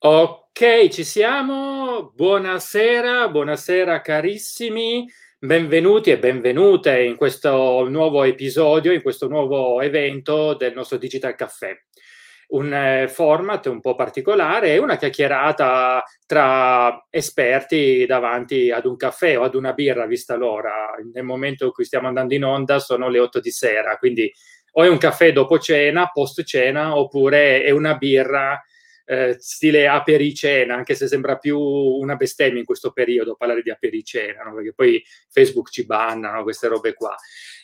Ok, ci siamo. Buonasera, buonasera carissimi. Benvenuti e benvenute in questo nuovo episodio, in questo nuovo evento del nostro Digital Caffè. Un eh, format un po' particolare una chiacchierata tra esperti davanti ad un caffè o ad una birra, vista l'ora. Nel momento in cui stiamo andando in onda sono le 8 di sera, quindi o è un caffè dopo cena, post cena, oppure è una birra eh, stile apericena, anche se sembra più una bestemmia in questo periodo parlare di apericena, no? perché poi Facebook ci bannano queste robe qua.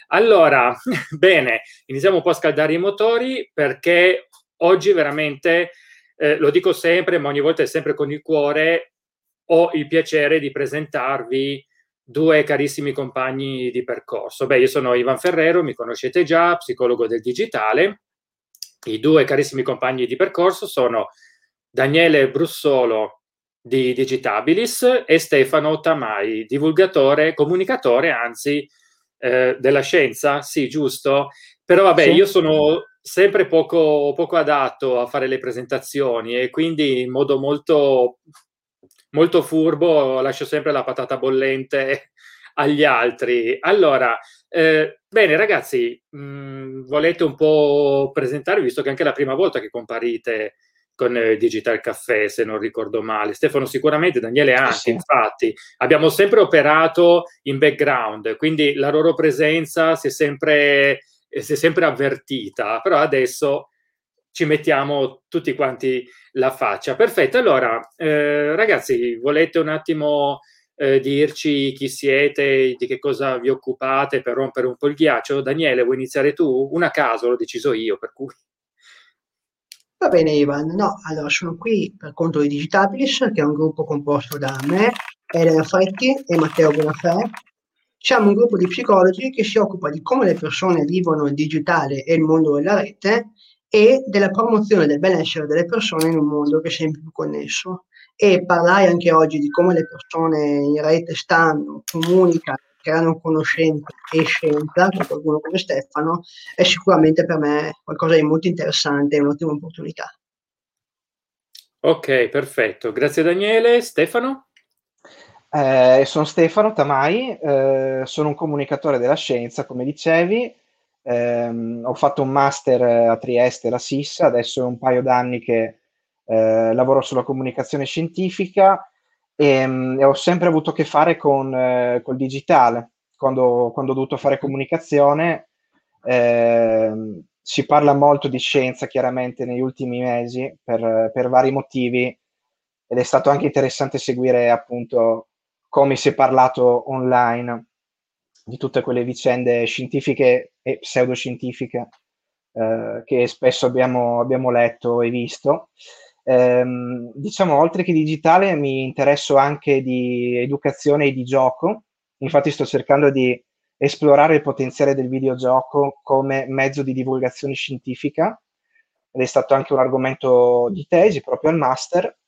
Allora, bene, iniziamo un po' a scaldare i motori perché oggi veramente, eh, lo dico sempre, ma ogni volta è sempre con il cuore, ho il piacere di presentarvi due carissimi compagni di percorso. Beh, io sono Ivan Ferrero, mi conoscete già, psicologo del digitale. I due carissimi compagni di percorso sono Daniele Brussolo di Digitabilis e Stefano Tamai, divulgatore, comunicatore, anzi, eh, della scienza, sì, giusto? Però vabbè, sì. io sono sempre poco, poco, adatto a fare le presentazioni e quindi in modo molto, molto furbo lascio sempre la patata bollente agli altri. Allora, eh, bene ragazzi, mh, mm, volete un po' presentarvi, visto che anche è la prima volta che comparite con eh, Digital Caffè, se non ricordo male. Stefano sicuramente, Daniele anche, sì. infatti. Abbiamo sempre operato in background, quindi la loro presenza si è sempre, si è sempre avvertita, però adesso ci mettiamo tutti quanti la faccia. Perfetto, allora eh, ragazzi, volete un attimo eh, dirci chi siete, di che cosa vi occupate per rompere un po' il ghiaccio? Daniele, vuoi iniziare tu? Una caso, l'ho deciso io, per cui... Va bene Ivan, no, allora sono qui per conto di Digitabilis, che è un gruppo composto da me, Elena Fretti e Matteo Bonafè. Siamo un gruppo di psicologi che si occupa di come le persone vivono il digitale e il mondo della rete e della promozione del benessere delle persone in un mondo che è sempre più connesso. E parlare anche oggi di come le persone in rete stanno, comunicano, creano conoscenza e scienza, con qualcuno come Stefano, è sicuramente per me qualcosa di molto interessante e un'ottima opportunità. Ok, perfetto. Grazie Daniele. Stefano? Eh, sono Stefano Tamai, eh, sono un comunicatore della scienza, come dicevi. Eh, ho fatto un master a Trieste, la SIS, adesso è un paio d'anni che eh, lavoro sulla comunicazione scientifica e, ehm, e ho sempre avuto a che fare con eh, col digitale. Quando, quando, ho dovuto fare comunicazione, eh, si parla molto di scienza chiaramente negli ultimi mesi per, per, vari motivi ed è stato anche interessante seguire appunto come si è parlato online di tutte quelle vicende scientifiche e pseudoscientifiche eh, che spesso abbiamo, abbiamo letto e visto. Ehm, diciamo, oltre che digitale, mi interesso anche di educazione e di gioco. Infatti, sto cercando di esplorare il potenziale del videogioco come mezzo di divulgazione scientifica ed è stato anche un argomento di tesi proprio al master.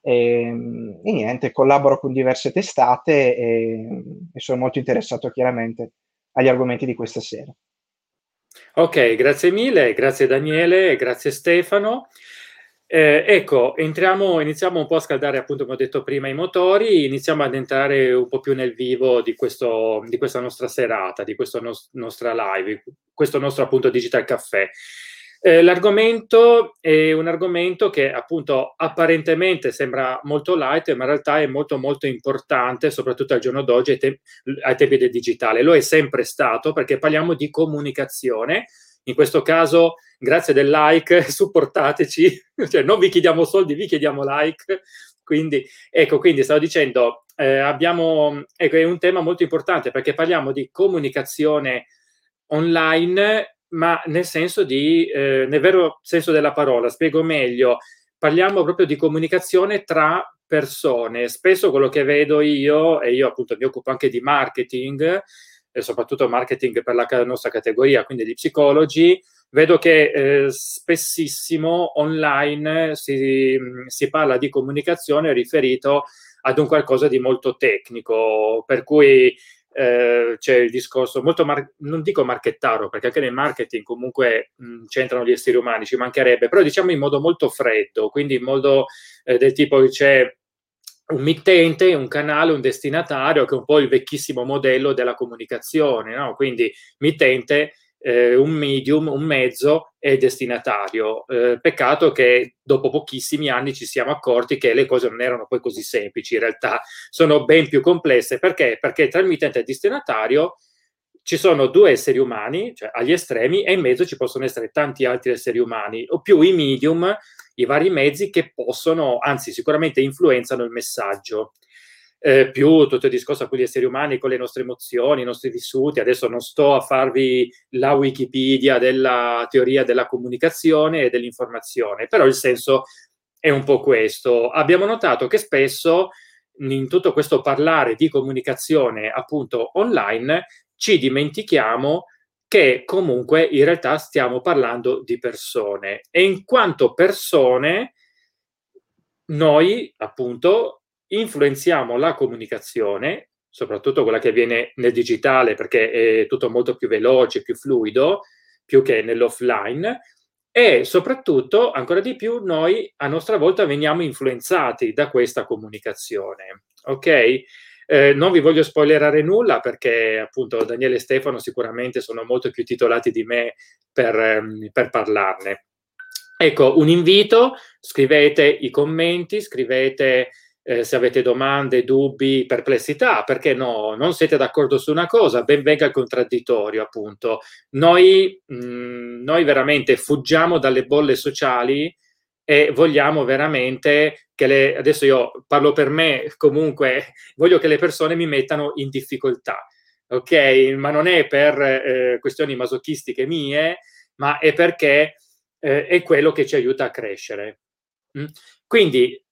E, ehm, e niente, collaboro con diverse testate e, e sono molto interessato chiaramente agli argomenti di questa sera. Ok, grazie mille, grazie Daniele, grazie Stefano. Eh, ecco, entriamo, iniziamo un po' a scaldare, appunto, come ho detto prima, i motori, iniziamo ad entrare un po' più nel vivo di, questo, di questa nostra serata, di questa nos- nostra live, questo nostro appunto Digital Caffè. Eh, l'argomento è un argomento che appunto apparentemente sembra molto light, ma in realtà è molto molto importante, soprattutto al giorno d'oggi, ai, te- ai tempi del digitale. Lo è sempre stato perché parliamo di comunicazione, in questo caso grazie del like, supportateci, cioè non vi chiediamo soldi, vi chiediamo like. Quindi, ecco, quindi stavo dicendo, eh, abbiamo, ecco, è un tema molto importante perché parliamo di comunicazione online, ma nel senso di, eh, nel vero senso della parola, spiego meglio, parliamo proprio di comunicazione tra persone. Spesso quello che vedo io, e io appunto mi occupo anche di marketing, e soprattutto marketing per la nostra categoria, quindi di psicologi, vedo che eh, spessissimo online si, si, parla di comunicazione riferito ad un qualcosa di molto tecnico, per cui eh, c'è il discorso molto, mar- non dico marchettaro, perché anche nel marketing comunque mh, c'entrano gli esseri umani, ci mancherebbe, però diciamo in modo molto freddo, quindi in modo eh, del tipo che c'è un mittente, un canale, un destinatario, che è un po' il vecchissimo modello della comunicazione, no? quindi mittente eh, un medium, un mezzo e destinatario. Eh, peccato che dopo pochissimi anni ci siamo accorti che le cose non erano poi così semplici, in realtà sono ben più complesse. Perché? Perché tra il mittente e il destinatario ci sono due esseri umani, cioè agli estremi, e in mezzo ci possono essere tanti altri esseri umani, o più i medium, i vari mezzi che possono, anzi sicuramente influenzano il messaggio eh, più tutto il discorso appunto di esseri umani con le nostre emozioni, i nostri vissuti. Adesso non sto a farvi la Wikipedia della teoria della comunicazione e dell'informazione, però il senso è un po' questo. Abbiamo notato che spesso in tutto questo parlare di comunicazione appunto online ci dimentichiamo che comunque in realtà stiamo parlando di persone e in quanto persone noi appunto influenziamo la comunicazione, soprattutto quella che avviene nel digitale perché è tutto molto più veloce, più fluido, più che nell'offline, e soprattutto, ancora di più, noi a nostra volta veniamo influenzati da questa comunicazione. Ok? Eh, non vi voglio spoilerare nulla perché appunto Daniele e Stefano sicuramente sono molto più titolati di me per, ehm, per parlarne. Ecco, un invito, scrivete i commenti, scrivete eh, se avete domande, dubbi, perplessità, perché no, non siete d'accordo su una cosa, ben venga il contraddittorio, appunto. Noi, mh, mm, noi veramente fuggiamo dalle bolle sociali e vogliamo veramente che le, adesso io parlo per me, comunque voglio che le persone mi mettano in difficoltà, ok? Ma non è per eh, questioni masochistiche mie, ma è perché eh, è quello che ci aiuta a crescere. Mm? Quindi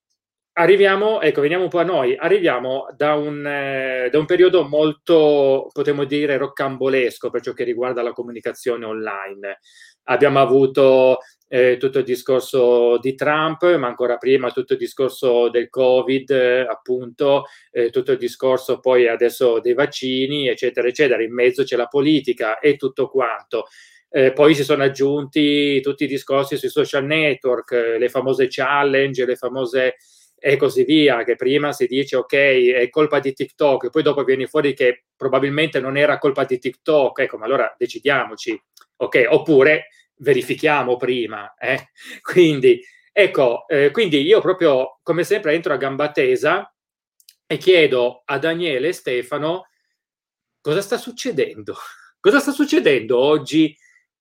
arriviamo, ecco, veniamo un po' a noi, arriviamo da un, eh, da un periodo molto, potremmo dire, roccambolesco per ciò che riguarda la comunicazione online. Abbiamo avuto eh, tutto il discorso di Trump, ma ancora prima tutto il discorso del Covid, eh, appunto, eh, tutto il discorso poi adesso dei vaccini, eccetera, eccetera. In mezzo c'è la politica e tutto quanto. Eh, poi si sono aggiunti tutti i discorsi sui social network, eh, le famose challenge, le famose e così via, che prima si dice ok, è colpa di TikTok, e poi dopo viene fuori che probabilmente non era colpa di TikTok, ecco, ma allora decidiamoci, ok, oppure verifichiamo prima, eh? quindi, ecco, eh, quindi io proprio come sempre entro a gamba tesa e chiedo a Daniele e Stefano cosa sta succedendo, cosa sta succedendo oggi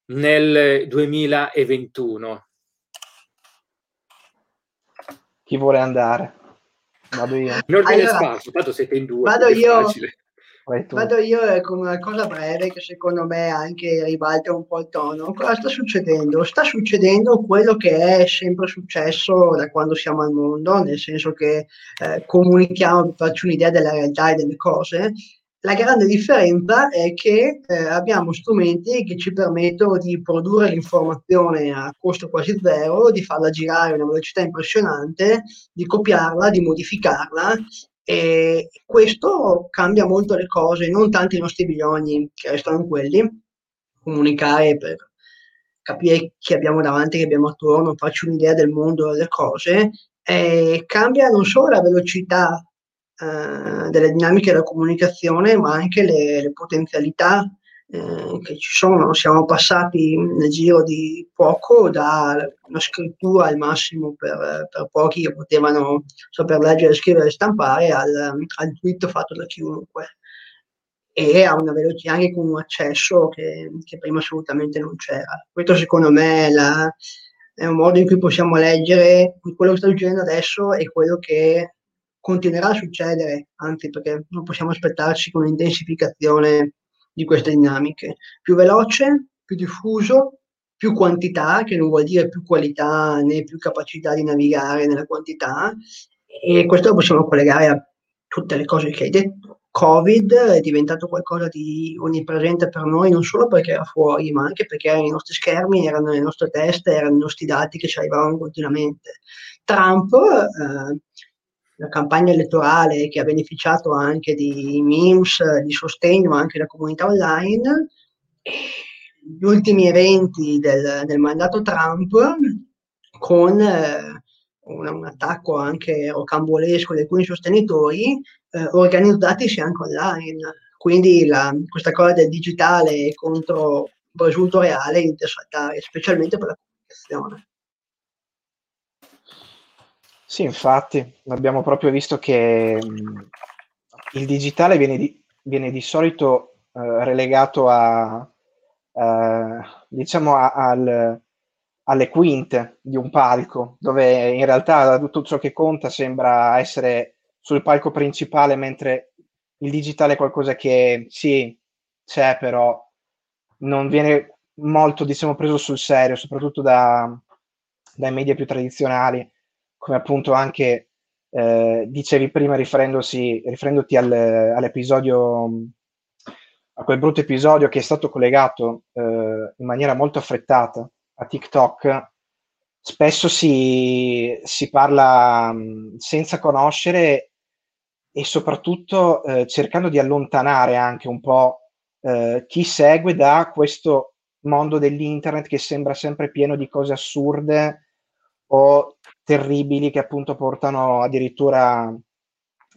nel 2021 chi vuole andare? Vado io. Non allora, spazio, tanto siete in due. Vado io. Vado io con una cosa breve che secondo me anche ribalta un po' il tono. Cosa sta succedendo? Sta succedendo quello che è sempre successo da quando siamo al mondo, nel senso che eh, comunichiamo farci un'idea della realtà e delle cose la grande differenza è che eh, abbiamo strumenti che ci permettono di produrre l'informazione a costo quasi zero, di farla girare a una velocità impressionante, di copiarla, di modificarla e questo cambia molto le cose, non tanto i nostri bisogni, che restano quelli, comunicare per capire chi abbiamo davanti, chi abbiamo attorno, farci un'idea del mondo, delle cose, e cambia non solo la velocità eh, delle dinamiche della comunicazione, ma anche le, le potenzialità eh, che ci sono. Siamo passati nel giro di poco da una scrittura al massimo per, per pochi che potevano saper leggere, scrivere e stampare al, al tweet fatto da chiunque e a una velocità anche con un accesso che, che prima assolutamente non c'era. Questo secondo me è, la, è, un modo in cui possiamo leggere quello che sta succedendo adesso e quello che continuerà a succedere, anzi perché non possiamo aspettarci un'intensificazione di queste dinamiche. Più veloce, più diffuso, più quantità, che non vuol dire più qualità né più capacità di navigare nella quantità, e questo lo possiamo collegare a tutte le cose che hai detto. Covid è diventato qualcosa di onnipresente per noi, non solo perché era fuori, ma anche perché erano i nostri schermi, erano le nostre teste, erano i nostri dati che ci arrivavano continuamente. Trump eh, la campagna elettorale che ha beneficiato anche di memes, di sostegno anche della comunità online. Gli ultimi eventi del, del mandato Trump con eh, un, un, attacco anche rocambolesco di alcuni sostenitori eh, organizzatisi anche online. Quindi la, questa cosa del digitale contro il presunto reale a saltare, specialmente per la comunicazione. Sì, infatti, abbiamo proprio visto che mh, il digitale viene di, viene di solito eh, relegato a, eh, diciamo, a, al, alle quinte di un palco, dove in realtà tutto ciò che conta sembra essere sul palco principale, mentre il digitale è qualcosa che sì, c'è, però non viene molto, diciamo, preso sul serio, soprattutto da, dai media più tradizionali come appunto anche eh, dicevi prima riferendoti al, all'episodio, a quel brutto episodio che è stato collegato eh, in maniera molto affrettata a TikTok, spesso si, si parla mh, senza conoscere e soprattutto eh, cercando di allontanare anche un po' eh, chi segue da questo mondo dell'internet che sembra sempre pieno di cose assurde o terribili che appunto portano addirittura,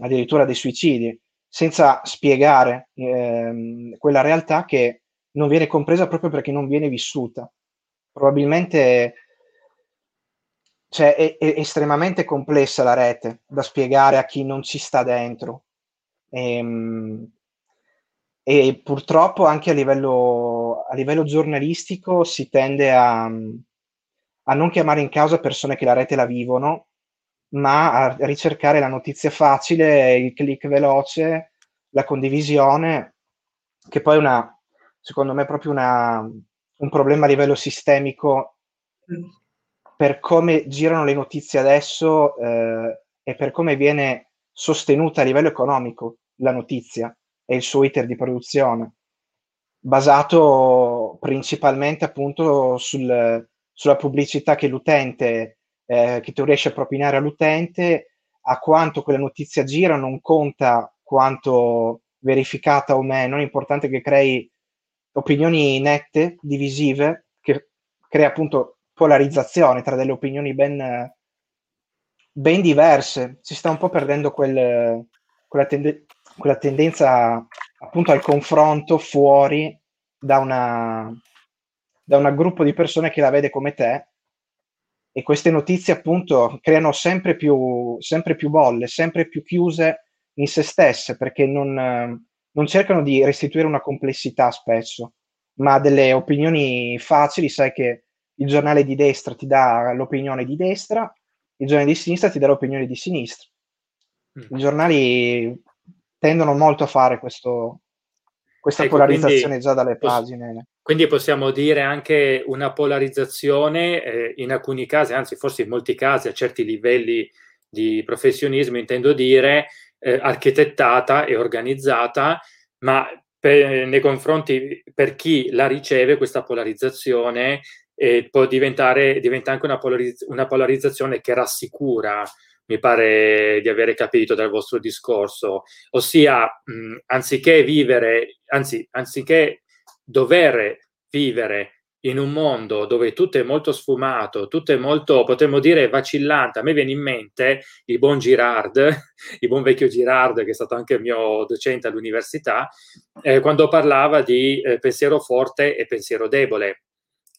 addirittura dei suicidi, senza spiegare ehm, quella realtà che non viene compresa proprio perché non viene vissuta. Probabilmente cioè, è, è, estremamente complessa la rete da spiegare a chi non ci sta dentro. E, ehm, e purtroppo anche a livello, a livello giornalistico si tende a, a non chiamare in causa persone che la rete la vivono, ma a ricercare la notizia facile, il click veloce, la condivisione, che poi è una, secondo me, proprio una, un problema a livello sistemico. Per come girano le notizie adesso eh, e per come viene sostenuta a livello economico la notizia e il suo iter di produzione, basato principalmente appunto sul, sulla pubblicità che l'utente, eh, che tu riesci a propinare all'utente, a quanto quella notizia gira, non conta quanto verificata o meno, è importante che crei opinioni nette, divisive, che crea appunto polarizzazione tra delle opinioni ben, ben diverse. Si sta un po' perdendo quel, quella, tende- quella tendenza appunto al confronto fuori da una, da un gruppo di persone che la vede come te e queste notizie appunto creano sempre più, sempre più bolle, sempre più chiuse in se stesse perché non, non cercano di restituire una complessità spesso, ma delle opinioni facili, sai che il giornale di destra ti dà l'opinione di destra, il giornale di sinistra ti dà l'opinione di sinistra. Mm. I giornali tendono molto a fare questo, questa ecco, polarizzazione già dalle pagine. Quindi possiamo dire anche una polarizzazione eh, in alcuni casi, anzi forse in molti casi a certi livelli di professionismo, intendo dire, eh, architettata e organizzata, ma per, nei confronti per chi la riceve questa polarizzazione eh, può diventare diventa anche una, polarizz- una polarizzazione che rassicura mi pare di avere capito dal vostro discorso, ossia mh, anziché vivere, anzi, anziché dover vivere in un mondo dove tutto è molto sfumato, tutto è molto, potremmo dire, vacillante. A me viene in mente il buon Girard, il buon vecchio Girard, che è stato anche mio docente all'università, eh, quando parlava di eh, pensiero forte e pensiero debole.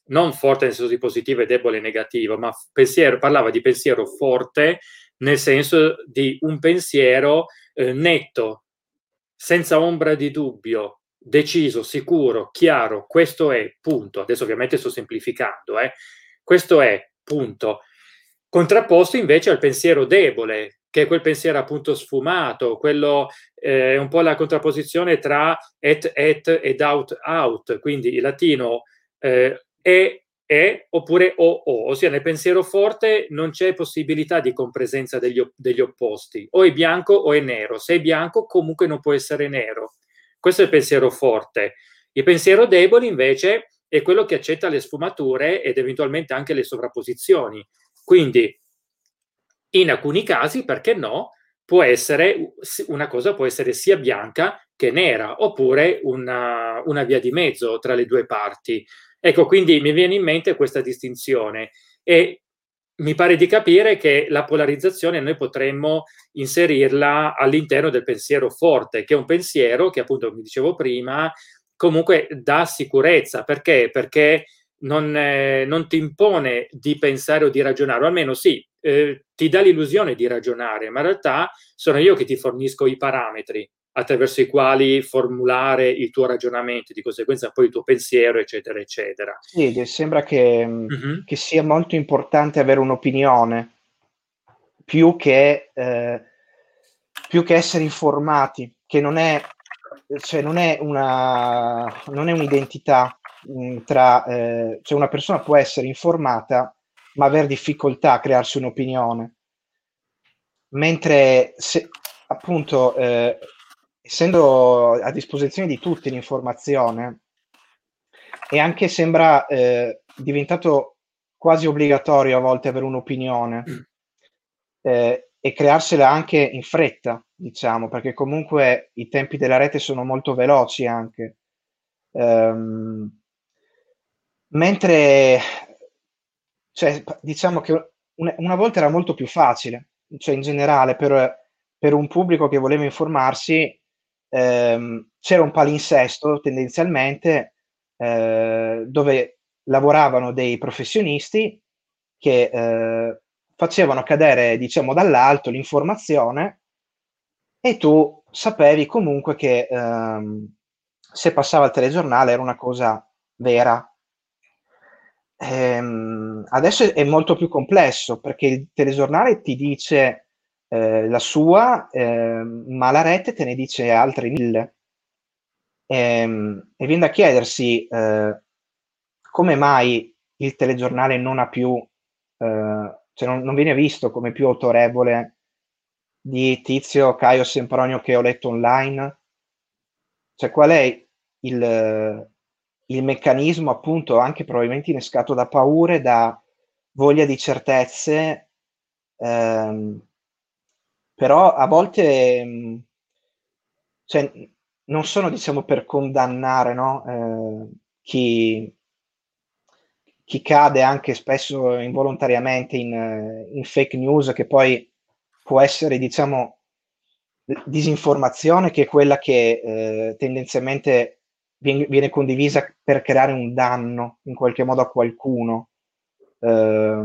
Non forte nel senso di positivo e debole e negativo, ma pensiero, parlava di pensiero forte nel senso di un pensiero eh, netto, senza ombra di dubbio, deciso, sicuro, chiaro, questo è, punto. Adesso ovviamente sto semplificando, eh. questo è, punto. Contrapposto invece al pensiero debole, che è quel pensiero appunto sfumato, quello è eh, un po' la contrapposizione tra et et ed out out, quindi il latino eh, è è oppure o o, ossia nel pensiero forte non c'è possibilità di compresenza degli, degli opposti, o è bianco o è nero, se è bianco comunque non può essere nero questo è il pensiero forte. Il pensiero debole invece è quello che accetta le sfumature ed eventualmente anche le sovrapposizioni. Quindi, in alcuni casi, perché no, può essere una cosa può essere sia bianca che nera, oppure una, una via di mezzo tra le due parti. Ecco, quindi mi viene in mente questa distinzione e mi pare di capire che la polarizzazione noi potremmo inserirla all'interno del pensiero forte, che è un pensiero che appunto, come dicevo prima, comunque dà sicurezza. Perché? Perché non, eh, non ti impone di pensare o di ragionare, o almeno sì, eh, ti dà l'illusione di ragionare, ma in realtà sono io che ti fornisco i parametri attraverso i quali formulare il tuo ragionamento, di conseguenza poi il tuo pensiero, eccetera, eccetera. Sì, sembra che, mm-hmm. che sia molto importante avere un'opinione più che, eh, più che essere informati, che non è, cioè non è, una, non è un'identità mh, mm, tra, eh, cioè una persona può essere informata ma avere difficoltà a crearsi un'opinione. Mentre se, appunto eh, essendo a disposizione di tutti l'informazione e anche sembra eh, diventato quasi obbligatorio a volte avere un'opinione eh, e crearsela anche in fretta, diciamo, perché comunque i tempi della rete sono molto veloci anche. Um, mentre cioè, diciamo che una, una, volta era molto più facile, cioè in generale per, per un pubblico che voleva informarsi ehm, c'era un palinsesto tendenzialmente eh, dove lavoravano dei professionisti che eh, facevano cadere diciamo dall'alto l'informazione e tu sapevi comunque che ehm, se passava il telegiornale era una cosa vera. Ehm, adesso è molto più complesso perché il telegiornale ti dice eh, la sua, eh, ma la rete te ne dice altre mille. E, ehm, e viene da chiedersi eh, come mai il telegiornale non ha più, eh, cioè non, non, viene visto come più autorevole di Tizio Caio Sempronio che ho letto online. Cioè, qual è il, il meccanismo, appunto, anche probabilmente innescato da paure, da voglia di certezze, ehm, però a volte mm, cioè, non sono diciamo per condannare no? eh, chi, chi, cade anche spesso involontariamente in, in, fake news che poi può essere diciamo disinformazione che è quella che eh, tendenzialmente viene, viene, condivisa per creare un danno in qualche modo a qualcuno eh,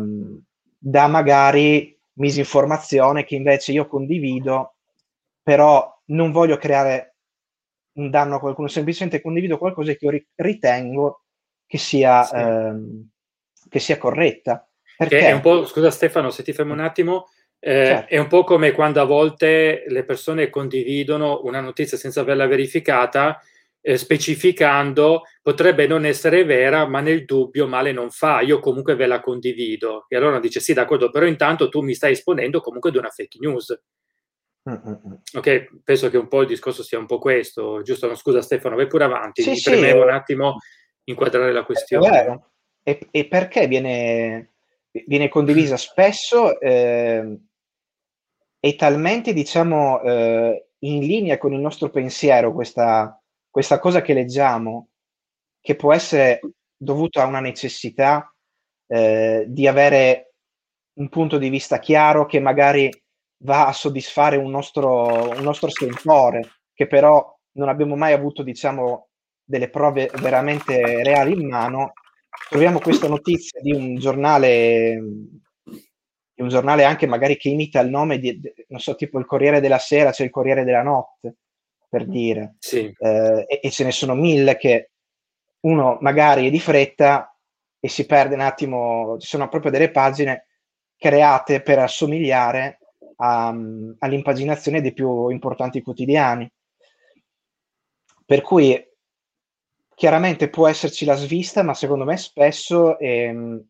da magari misinformazione che invece io condivido, però non voglio creare un danno a qualcuno, semplicemente condivido qualcosa che io ritengo che sia, sì. ehm, che sia corretta. Perché? È un po', scusa Stefano, se ti fermo un attimo, eh, certo. è un po' come quando a volte le persone condividono una notizia senza averla verificata eh, specificando potrebbe non essere vera, ma nel dubbio male non fa, io comunque ve la condivido. E allora dice sì, d'accordo, però intanto tu mi stai esponendo comunque ad una fake news. Mm-hmm. Ok, penso che un po' il discorso sia un po' questo, giusto? No, scusa Stefano, vai pure avanti, sì, mi sì, premevo un attimo inquadrare la questione. E, e, perché viene, viene condivisa spesso eh, e talmente, diciamo, eh, in linea con il nostro pensiero questa, questa cosa che leggiamo, che può essere dovuta a una necessità eh, di avere un punto di vista chiaro che magari va a soddisfare un nostro, un nostro sentore, che però non abbiamo mai avuto, diciamo, delle prove veramente reali in mano, troviamo questa notizia di un giornale, di un giornale anche magari che imita il nome di, non so, tipo il Corriere della Sera, c'è cioè il Corriere della Notte, per dire, sì. eh, e, e, ce ne sono mille che uno magari è di fretta e si perde un attimo, ci sono proprio delle pagine create per assomigliare a, all'impaginazione dei più importanti quotidiani. Per cui chiaramente può esserci la svista, ma secondo me spesso ehm,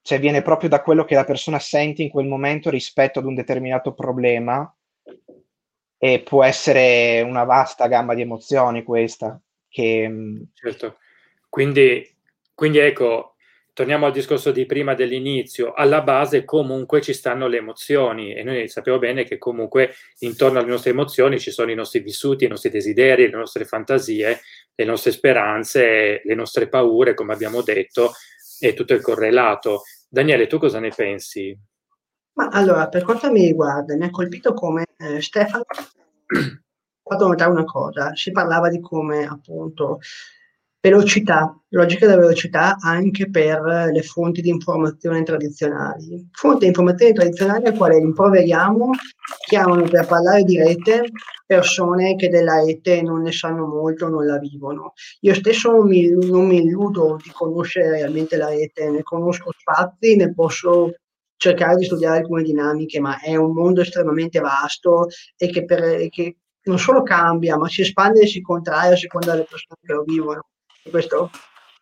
cioè viene proprio da quello che la persona sente in quel momento rispetto ad un determinato problema e può essere una vasta gamma di emozioni questa. Che... Mm, certo, quindi, quindi ecco, torniamo al discorso di prima dell'inizio, alla base comunque ci stanno le emozioni e noi sappiamo bene che comunque intorno alle nostre emozioni ci sono i nostri vissuti, i nostri desideri, le nostre fantasie, le nostre speranze, le nostre paure, come abbiamo detto, e tutto il correlato. Daniele, tu cosa ne pensi? Ma allora, per quanto mi riguarda, mi ha colpito come eh, Stefano fatto notare una cosa, si parlava di come appunto velocità, logica della velocità anche per le fonti di informazione tradizionali. Fonti di informazione tradizionali a quale rimproveriamo chiamano per parlare di rete persone che della rete non ne sanno molto, non la vivono. Io stesso mi, non mi illudo di conoscere realmente la rete, ne conosco spazi, ne posso cercare di studiare alcune dinamiche, ma è un mondo estremamente vasto e che, per, che non solo cambia, ma si espande e si contrae a seconda delle persone che lo vivono. E questo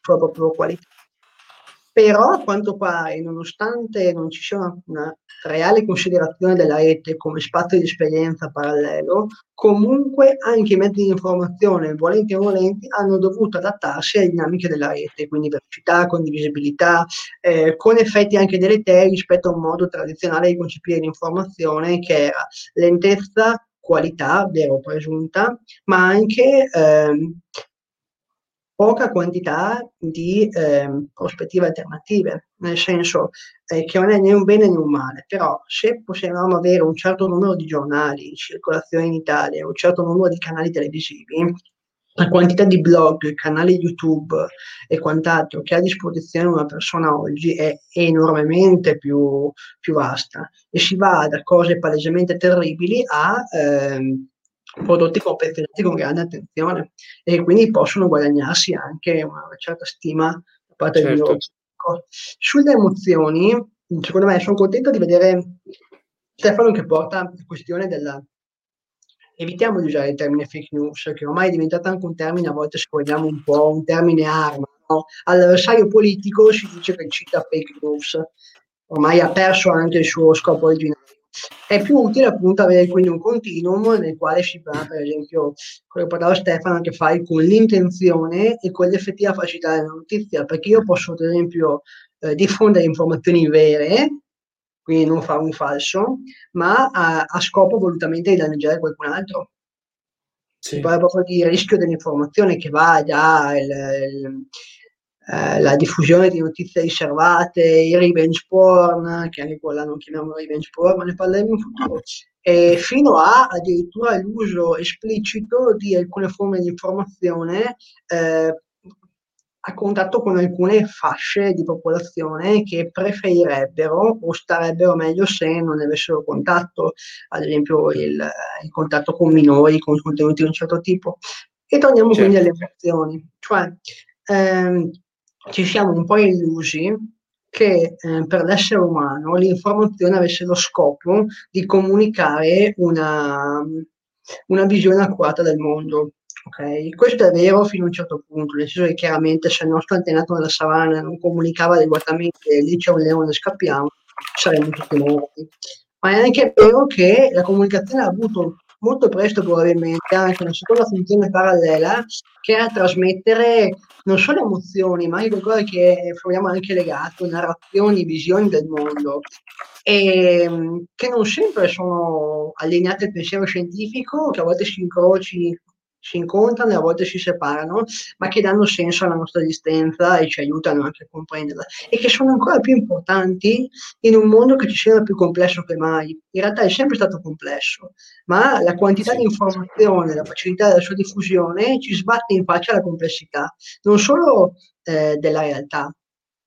fa proprio qualità. Però a quanto pare, nonostante non ci sia una, una reale considerazione della rete come spazio di esperienza parallelo, comunque anche i mezzi di informazione, volenti o volenti, hanno dovuto adattarsi alle dinamiche della rete, quindi velocità, condivisibilità, eh, con effetti anche deleteri rispetto a un modo tradizionale di concepire l'informazione che era lentezza, qualità, vero presunta, ma anche eh, poca quantità di eh, prospettive alternative, nel senso eh, che non è né un bene né un male, però se possiamo avere un certo numero di giornali in circolazione in Italia, un certo numero di canali televisivi, la quantità di blog, canali YouTube e quant'altro che ha a disposizione una persona oggi è enormemente più, più vasta e si va da cose palesemente terribili a ehm, prodotti confezionati con grande attenzione e quindi possono guadagnarsi anche una certa stima da parte certo. del loro pubblico. Sulle emozioni, secondo me sono contento di vedere Stefano che porta la questione della evitiamo di usare il termine fake news, che ormai è diventato anche un termine, a volte se vogliamo un po' un termine arma. No? All'avversario politico si dice che cita fake news, ormai ha perso anche il suo scopo originale. È più utile appunto avere quindi un continuum nel quale si va, per esempio, quello che parlava Stefano, che fai con l'intenzione e con l'effettiva facilità della notizia, perché io posso, per esempio, eh, diffondere informazioni vere, quindi non fare un falso, ma a, a scopo volutamente di danneggiare qualcun altro. Sì. Si parla proprio di rischio dell'informazione che va da il, il, eh, la diffusione di notizie riservate, i revenge porn, che anche quella non chiamiamo revenge porn, ma ne parleremo in futuro, e fino a addirittura l'uso esplicito di alcune forme di informazione eh, a contatto con alcune fasce di popolazione che preferirebbero o starebbero meglio se non avessero contatto, ad esempio il, il contatto con minori, con contenuti di un certo tipo. E torniamo certo. quindi alle emozioni, cioè ehm, ci siamo un po' illusi che eh, per l'essere umano l'informazione avesse lo scopo di comunicare una, una visione accurata del mondo. Okay? Questo è vero fino a un certo punto, nel senso che chiaramente se il nostro antenato nella savana non comunicava adeguatamente lì c'è un leone, scappiamo, saremmo tutti morti. Ma è anche vero che la comunicazione ha avuto molto presto probabilmente anche una seconda funzione parallela che era trasmettere non solo emozioni, ma anche qualcosa che troviamo anche legato, narrazioni, visioni del mondo, e ehm, che non sempre sono allineate al pensiero scientifico, che a volte si incroci si incontrano e a volte si separano, ma che danno senso alla nostra esistenza e ci aiutano anche a comprenderla e che sono ancora più importanti in un mondo che ci sembra più complesso che mai. In realtà è sempre stato complesso, ma la quantità sì. di informazione, la facilità della sua diffusione ci sbatte in faccia la complessità, non solo eh, della realtà.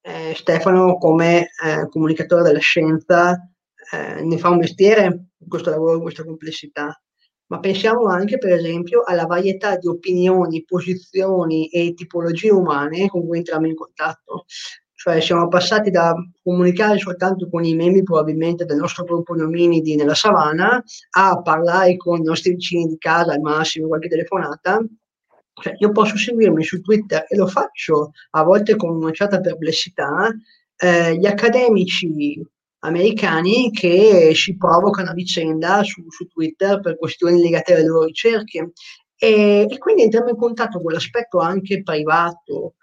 Eh, Stefano, come eh, comunicatore della scienza, eh, ne fa un mestiere in questo lavoro, in questa complessità ma pensiamo anche per esempio alla varietà di opinioni, posizioni e tipologie umane con cui entriamo in contatto. Cioè siamo passati da comunicare soltanto con i membri probabilmente del nostro gruppo di ominidi nella savana a parlare con i nostri vicini di casa al massimo, qualche telefonata. Cioè, io posso seguirmi su Twitter e lo faccio a volte con una certa perplessità. Eh, gli accademici americani che si provocano a vicenda su, su Twitter per questioni legate alle loro ricerche. E, e, quindi entriamo in contatto con l'aspetto anche privato,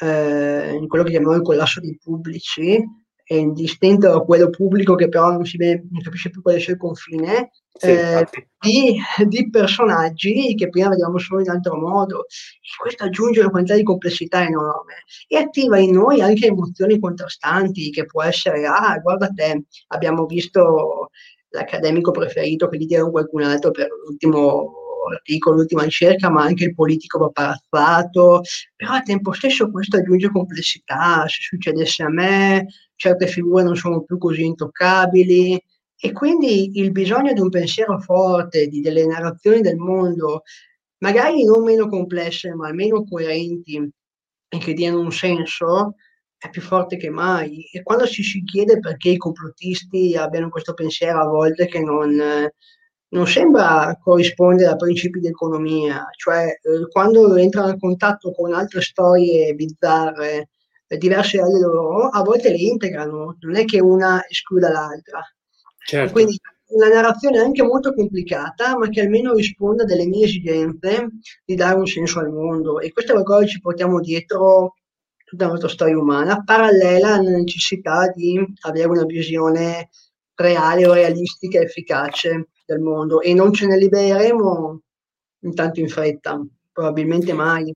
eh, in quello che chiamiamo il collasso dei pubblici, è indistinto da quello pubblico che però non si vede, non capisce più quale sia il confine, sì, eh, di, di, personaggi che prima vedevamo solo in altro modo. E questo aggiunge una quantità di complessità enorme e attiva in noi anche emozioni contrastanti, che può essere, ah, guarda te, abbiamo visto l'accademico preferito che gli diano qualcun altro per l'ultimo articolo, l'ultima ricerca, ma anche il politico paparazzato, però al tempo stesso questo aggiunge complessità, se succedesse a me, certe figure non sono più così intoccabili e quindi il bisogno di un pensiero forte, di delle narrazioni del mondo, magari non meno complesse, ma almeno coerenti e che diano un senso, è più forte che mai. E quando ci si chiede perché i complottisti abbiano questo pensiero a volte che non, non sembra corrispondere a principi di economia, cioè eh, quando entrano in contatto con altre storie bizzarre, eh, diverse dalle loro, a volte le integrano, non è che una escluda l'altra. Certo. Quindi una narrazione anche molto complicata, ma che almeno risponde a delle mie esigenze di dare un senso al mondo. E questo è qualcosa che ci portiamo dietro tutta la nostra storia umana, parallela alla necessità di avere una visione reale o realistica efficace del mondo e non ce ne libereremo intanto in fretta, probabilmente mai.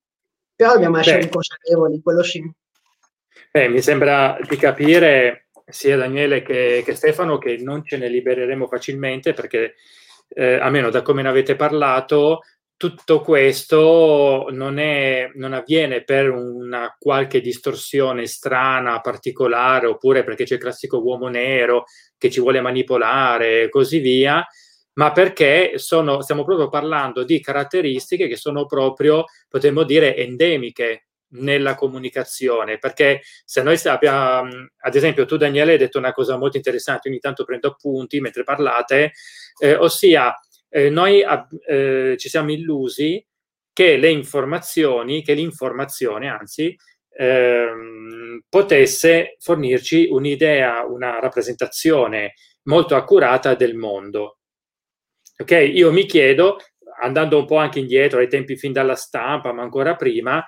Però dobbiamo essere Beh. consapevoli, quello sì. Beh, mi sembra di capire sia Daniele che, che, Stefano che non ce ne libereremo facilmente perché, eh, almeno da come ne avete parlato, tutto questo non, è, non, avviene per una qualche distorsione strana, particolare, oppure perché c'è il classico uomo nero che ci vuole manipolare e così via, ma perché sono, stiamo proprio parlando di caratteristiche che sono proprio, potremmo dire, endemiche nella comunicazione, perché se noi sappiamo, ad esempio tu Daniele hai detto una cosa molto interessante, ogni tanto prendo appunti mentre parlate, eh, ossia eh, noi eh, ci siamo illusi che le informazioni, che l'informazione anzi, ehm, potesse fornirci un'idea, una rappresentazione molto accurata del mondo. Ok, io mi chiedo, andando un po' anche indietro ai tempi fin dalla stampa, ma ancora prima,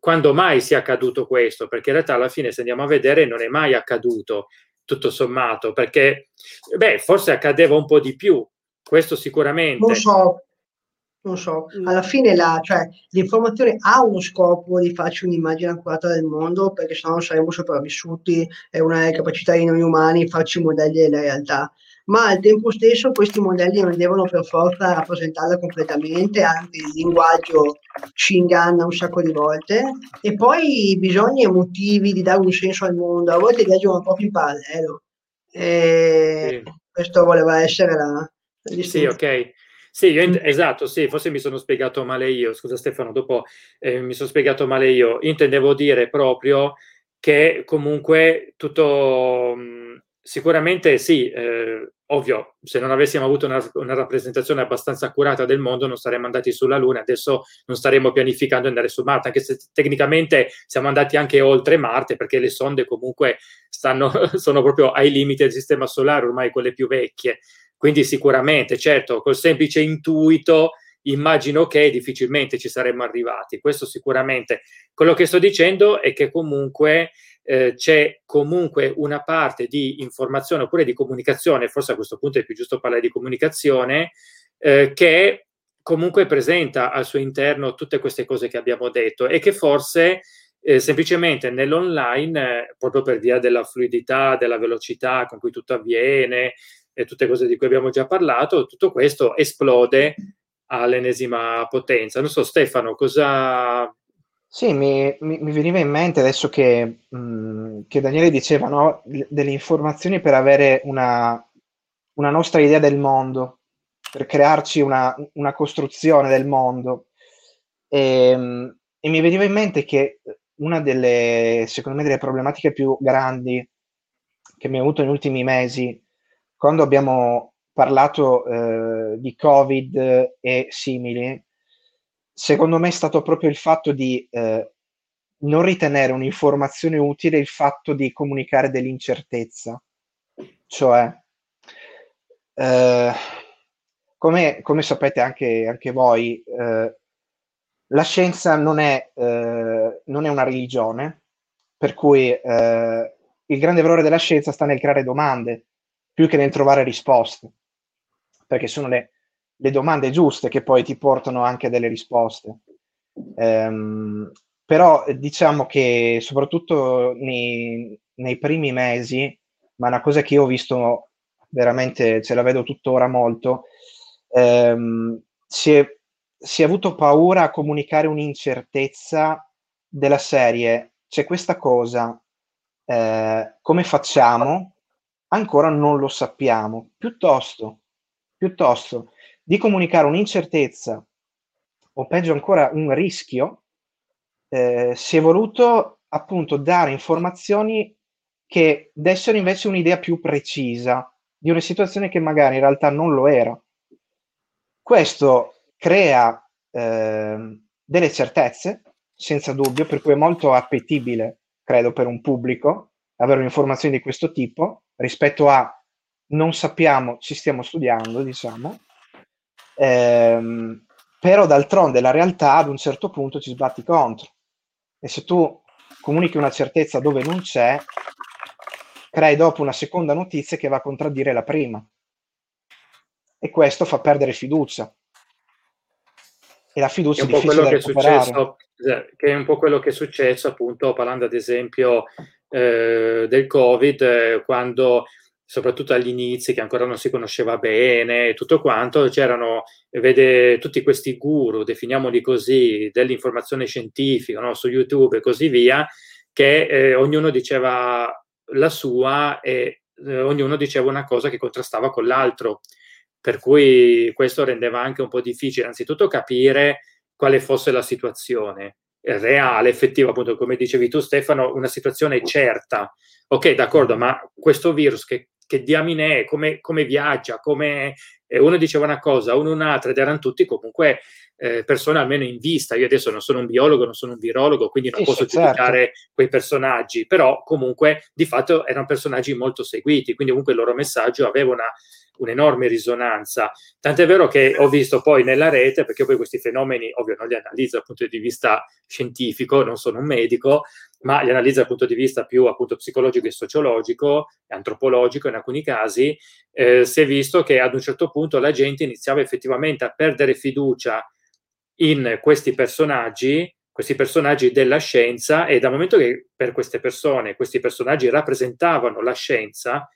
quando mai sia accaduto questo? Perché in realtà alla fine, se andiamo a vedere, non è mai accaduto tutto sommato, perché beh, forse accadeva un po' di più, questo sicuramente. Non so, non so, alla fine la, cioè, l'informazione ha uno scopo di farci un'immagine accurata del mondo, perché sennò non saremmo sopravvissuti, è una delle capacità di noi umani farci modelli della realtà ma al tempo stesso questi modelli non devono per forza rappresentarla completamente, anzi il linguaggio ci inganna un sacco di volte e poi i bisogni emotivi di dare un senso al mondo a volte viaggiano proprio in parallelo. E sì. Questo voleva essere la, la Sì, ok. Sì, io, esatto, sì, forse mi sono spiegato male io, scusa Stefano, dopo eh, mi sono spiegato male io. Intendevo dire proprio che comunque tutto, sicuramente sì, eh, ovvio, se non avessimo avuto una, una, rappresentazione abbastanza accurata del mondo non saremmo andati sulla Luna, adesso non staremmo pianificando andare su Marte, anche se tecnicamente siamo andati anche oltre Marte perché le sonde comunque stanno, sono proprio ai limiti del sistema solare, ormai quelle più vecchie. Quindi sicuramente, certo, col semplice intuito immagino che difficilmente ci saremmo arrivati. Questo sicuramente. Quello che sto dicendo è che comunque eh, c'è comunque una parte di informazione oppure di comunicazione, forse a questo punto è più giusto parlare di comunicazione, eh, che comunque presenta al suo interno tutte queste cose che abbiamo detto e che forse eh, semplicemente nell'online, eh, proprio per via della fluidità, della velocità con cui tutto avviene e tutte cose di cui abbiamo già parlato, tutto questo esplode all'ennesima potenza. Non so, Stefano, cosa sì, mi, mi, mi veniva in mente adesso che, mh, mm, che Daniele diceva, no, delle informazioni per avere una, una nostra idea del mondo, per crearci una, una costruzione del mondo. E, ehm, e, mi veniva in mente che una delle, secondo me, delle problematiche più grandi che mi ha avuto negli ultimi mesi, quando abbiamo parlato eh, di Covid e simili, secondo me è stato proprio il fatto di eh, non ritenere un'informazione utile il fatto di comunicare dell'incertezza. Cioè, eh, come, come, sapete anche, anche voi, eh, la scienza non è, eh, non è una religione, per cui eh, il grande valore della scienza sta nel creare domande più che nel trovare risposte, perché sono le, le domande giuste che poi ti portano anche a delle risposte. Um, però diciamo che soprattutto nei, nei, primi mesi, ma una cosa che io ho visto veramente, ce la vedo tuttora molto, um, si, è, si è avuto paura a comunicare un'incertezza della serie. C'è questa cosa, eh, come facciamo? Ancora non lo sappiamo. Piuttosto, piuttosto di comunicare un'incertezza o peggio ancora un rischio, eh, si è voluto appunto dare informazioni che dessero invece un'idea più precisa di una situazione che magari in realtà non lo era. Questo crea eh, delle certezze, senza dubbio, per cui è molto appetibile, credo, per un pubblico avere un'informazione di questo tipo rispetto a non sappiamo, ci stiamo studiando, diciamo. Ehm, però d'altronde la realtà ad un certo punto ci sbatti contro. E se tu comunichi una certezza dove non c'è, crei dopo una seconda notizia che va a contraddire la prima. E questo fa perdere fiducia. E la fiducia è, è difficile da recuperare. È successo, che è un po' quello che è successo, appunto, parlando ad esempio eh, del Covid, eh, quando soprattutto agli inizi, che ancora non si conosceva bene e tutto quanto, c'erano, vede, tutti questi guru, definiamoli così, dell'informazione scientifica no? su YouTube e così via, che eh, ognuno diceva la sua e eh, ognuno diceva una cosa che contrastava con l'altro. Per cui questo rendeva anche un po' difficile, anzitutto capire quale fosse la situazione reale, effettiva, appunto, come dicevi tu Stefano, una situazione certa. Ok, d'accordo, ma questo virus che che diamine è, come, come viaggia, come eh, uno diceva una cosa, uno un'altra, ed erano tutti comunque eh, persone almeno in vista. Io adesso non sono un biologo, non sono un virologo, quindi non sì, posso certo. giudicare quei personaggi, però comunque di fatto erano personaggi molto seguiti, quindi comunque il loro messaggio aveva una, un'enorme risonanza. Tant'è vero che ho visto poi nella rete, perché poi questi fenomeni, ovvio, non li analizzo dal punto di vista scientifico, non sono un medico, ma li analizzo dal punto di vista più appunto psicologico e sociologico, antropologico in alcuni casi, eh, si è visto che ad un certo punto la gente iniziava effettivamente a perdere fiducia in questi personaggi, questi personaggi della scienza e dal momento che per queste persone questi personaggi rappresentavano la scienza,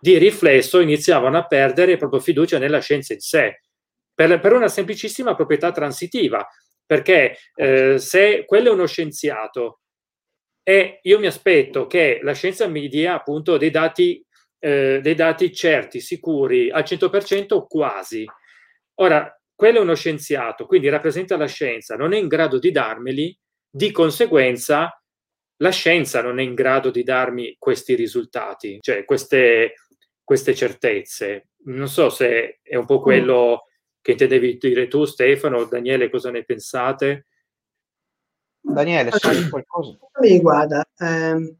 di riflesso iniziavano a perdere proprio fiducia nella scienza in sé, per, per una semplicissima proprietà transitiva, perché eh, se quello è uno scienziato e io mi aspetto che la scienza mi dia appunto dei dati, eh, dei dati certi, sicuri, al 100% quasi. Ora, quello è uno scienziato, quindi rappresenta la scienza, non è in grado di darmeli, di conseguenza la scienza non è in grado di darmi questi risultati, cioè queste, queste certezze. Non so se è un po' quello che intendevi dire tu, Stefano, o Daniele, cosa ne pensate? Daniele, sai qualcosa? Mi guarda, ehm,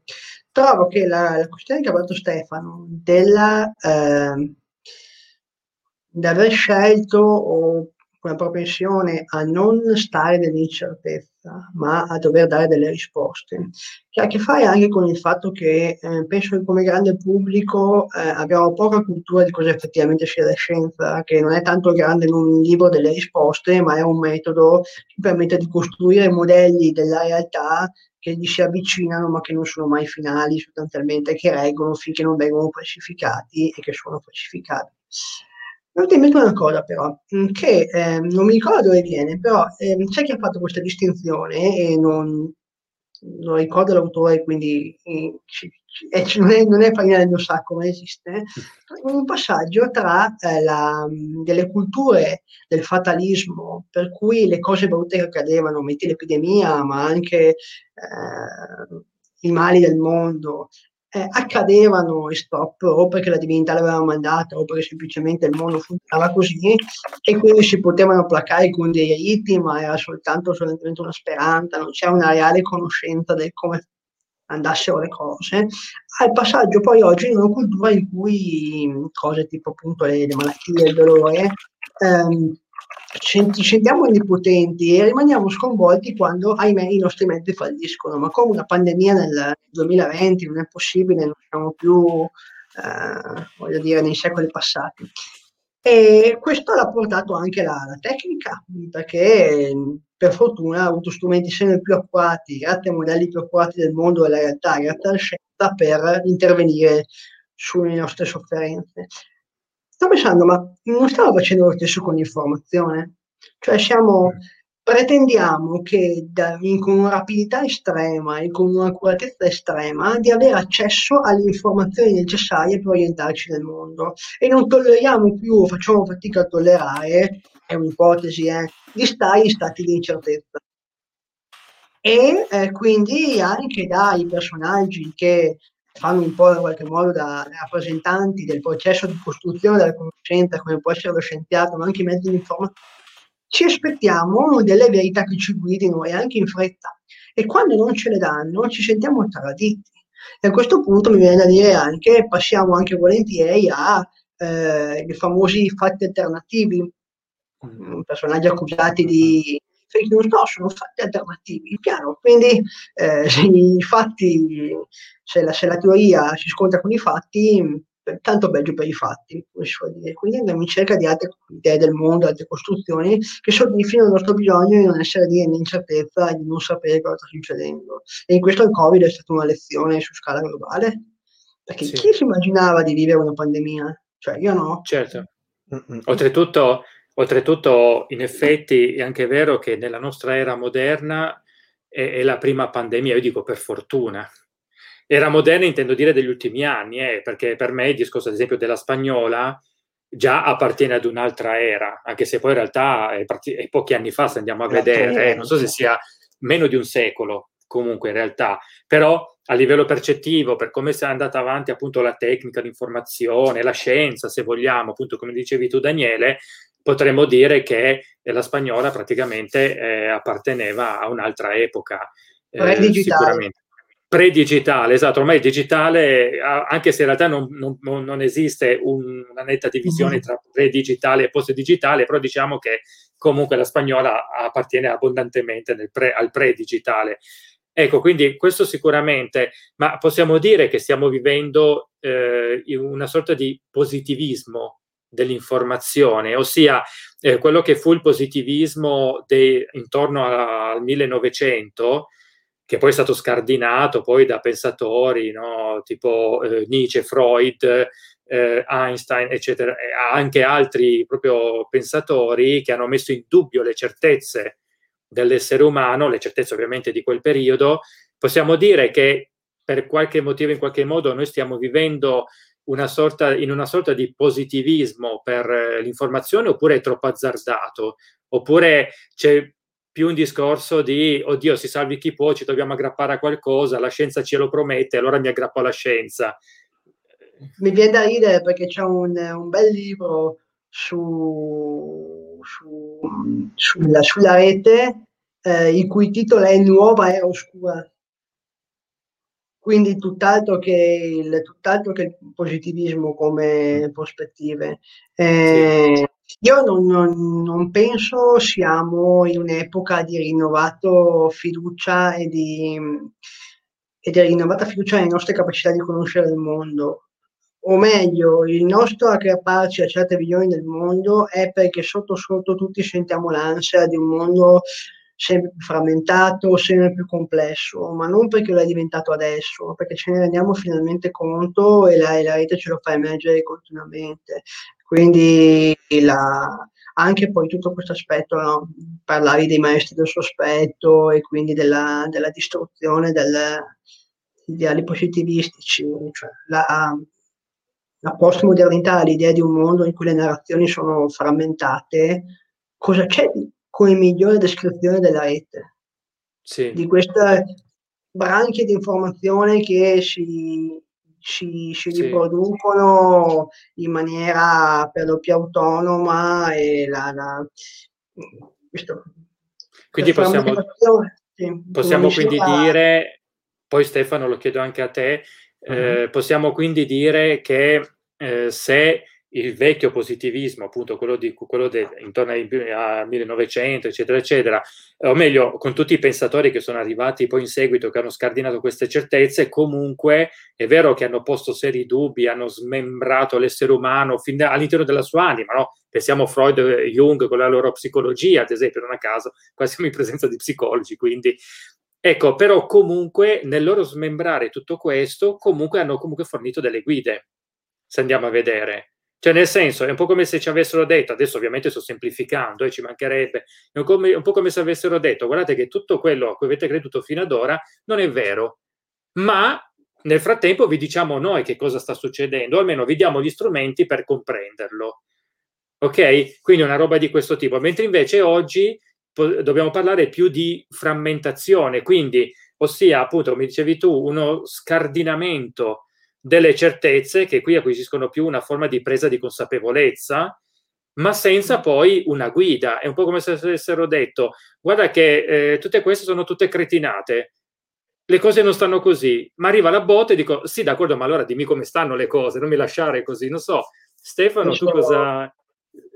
trovo che la, la, questione che ha fatto Stefano della, ehm, di aver scelto o una propensione a non stare nell'incertezza, ma a dover dare delle risposte, che ha a che fare anche con il fatto che eh, penso che come grande pubblico eh, abbiamo poca cultura di cosa effettivamente sia la scienza, che non è tanto grande in un libro delle risposte, ma è un metodo che permette di costruire modelli della realtà che gli si avvicinano ma che non sono mai finali sostanzialmente, che reggono finché non vengono falsificati e che sono falsificati. Mi è una cosa però, mm, che eh, non mi ricordo dove viene, però eh, c'è chi ha fatto questa distinzione e non, non ricordo l'autore, quindi eh, ci, ci, eh, non, è, non è farina del mio sacco, ma esiste, un passaggio tra eh, la, delle culture del fatalismo, per cui le cose brutte che accadevano, metti l'epidemia, ma anche eh, i mali del mondo, eh, accadevano e stop o perché la divinità l'aveva mandata o perché semplicemente il mondo funzionava così e quindi si potevano placare con dei riti ma era soltanto solamente una speranza, non c'era una reale conoscenza del come andassero le cose, al passaggio poi oggi in una cultura in cui cose tipo appunto le, le malattie, il dolore, ehm, ci sentiamo onnipotenti e rimaniamo sconvolti quando, ahimè, i nostri mezzi falliscono. Ma come una pandemia nel 2020 non è possibile, non siamo più, eh, voglio dire, nei secoli passati. E questo l'ha portato anche la, la tecnica, perché per fortuna ha avuto strumenti sempre più acquati, grazie ai modelli più acquati del mondo della realtà, grazie alla scienza, per intervenire sulle nostre sofferenze. Sto pensando, ma non stiamo facendo lo stesso con l'informazione? Cioè siamo, pretendiamo che da, in, con una rapidità estrema e con un'accuratezza estrema di avere accesso alle informazioni necessarie per orientarci nel mondo e non tolleriamo più, facciamo fatica a tollerare, è un'ipotesi, eh, di stare in stati di incertezza. E eh, quindi anche dai personaggi che fanno un po' in qualche modo da rappresentanti del processo di costruzione della conoscenza, come può essere lo scienziato, ma anche i mezzi di informazione, ci aspettiamo delle verità che ci guidino e anche in fretta. E quando non ce le danno, ci sentiamo traditi. E a questo punto mi viene da dire anche, passiamo anche volentieri ai eh, famosi fatti alternativi, mm, personaggi accusati di fake news, no, sono fatti alternativi, piano. Quindi eh, i fatti, se la, se la teoria si scontra con i fatti, tanto peggio per i fatti, come si può dire. Quindi andiamo in cerca di altre idee del mondo, altre costruzioni che soddisfino il nostro bisogno di non essere di incertezza e di non sapere cosa sta succedendo. E in questo il Covid è stata una lezione su scala globale, perché sì. chi si immaginava di vivere una pandemia? Cioè io no. Certo. Oltretutto, oltretutto, in effetti è anche vero che nella nostra era moderna è, è la prima pandemia, io dico per fortuna, era moderna intendo dire degli ultimi anni, eh, perché per me il discorso ad esempio della spagnola già appartiene ad un'altra era, anche se poi in realtà è, part- è pochi anni fa, se andiamo a vedere, eh, non so se sia meno di un secolo comunque in realtà, però a livello percettivo, per come sia andata avanti appunto la tecnica, l'informazione, la scienza, se vogliamo, appunto come dicevi tu Daniele, potremmo dire che la spagnola praticamente eh, apparteneva a un'altra epoca. Eh, sicuramente pre-digitale, esatto, ormai il digitale, anche se in realtà non, non, non esiste un, una netta divisione mm-hmm. tra pre-digitale e post-digitale, però diciamo che comunque la spagnola appartiene abbondantemente pre, al pre-digitale. Ecco, quindi questo sicuramente, ma possiamo dire che stiamo vivendo eh, una sorta di positivismo dell'informazione, ossia eh, quello che fu il positivismo de, intorno al 1900, che poi è stato scardinato poi da pensatori no? tipo eh, Nietzsche, Freud, eh, Einstein, eccetera, e anche altri proprio pensatori che hanno messo in dubbio le certezze dell'essere umano, le certezze ovviamente di quel periodo, possiamo dire che per qualche motivo, in qualche modo, noi stiamo vivendo una sorta, in una sorta di positivismo per eh, l'informazione oppure è troppo azzardato, oppure c'è più un discorso di oddio si salvi chi può, ci dobbiamo aggrappare a qualcosa, la scienza ce lo promette, allora mi aggrappo alla scienza. Mi viene da ridere perché c'è un, un bel libro su, su, sulla, sulla, rete eh, il cui titolo è Nuova Era Oscura. Quindi tutt'altro che il, tutt'altro che il positivismo come prospettive. Eh, io non, non, non, penso siamo in un'epoca di rinnovato fiducia e di, e di rinnovata fiducia nelle nostre capacità di conoscere il mondo. O meglio, il nostro aggrapparci a certe visioni del mondo è perché sotto sotto tutti sentiamo l'ansia di un mondo sempre più frammentato, sempre più complesso, ma non perché lo è diventato adesso, perché ce ne rendiamo finalmente conto e la, e la rete ce lo fa emergere continuamente. Quindi la, anche poi tutto questo aspetto, no? parlavi dei maestri del sospetto e quindi della, della distruzione degli ideali positivistici, cioè la, la postmodernità, l'idea di un mondo in cui le narrazioni sono frammentate, cosa c'è come migliore descrizione della rete? Sì. Di queste branche di informazione che si si, si sì. riproducono in maniera per lo più autonoma e la, la questo, quindi possiamo, sì, possiamo quindi diceva... dire, poi Stefano lo chiedo anche a te, uh-huh. eh, possiamo quindi dire che eh, se il vecchio positivismo, appunto quello, di, quello de, intorno al 1900, eccetera, eccetera, o meglio, con tutti i pensatori che sono arrivati poi in seguito, che hanno scardinato queste certezze, comunque è vero che hanno posto seri dubbi, hanno smembrato l'essere umano da, all'interno della sua anima, no? Pensiamo a Freud e Jung con la loro psicologia, ad esempio, non a caso, qua siamo in presenza di psicologi, quindi Ecco, però comunque nel loro smembrare tutto questo, comunque hanno comunque fornito delle guide, se andiamo a vedere. Cioè, nel senso, è un po' come se ci avessero detto, adesso ovviamente sto semplificando e eh, ci mancherebbe, è un, come, un po' come se avessero detto, guardate che tutto quello a cui avete creduto fino ad ora non è vero, ma nel frattempo vi diciamo noi che cosa sta succedendo, o almeno vi diamo gli strumenti per comprenderlo. Ok? Quindi una roba di questo tipo. Mentre invece oggi po- dobbiamo parlare più di frammentazione, quindi, ossia, appunto, come dicevi tu, uno scardinamento delle certezze che qui acquisiscono più una forma di presa di consapevolezza, ma senza poi una guida. È un po' come se avessero detto, guarda che eh, tutte queste sono tutte cretinate, le cose non stanno così, ma arriva la botte e dico, sì, d'accordo, ma allora dimmi come stanno le cose, non mi lasciare così, non so. Stefano, tu cosa...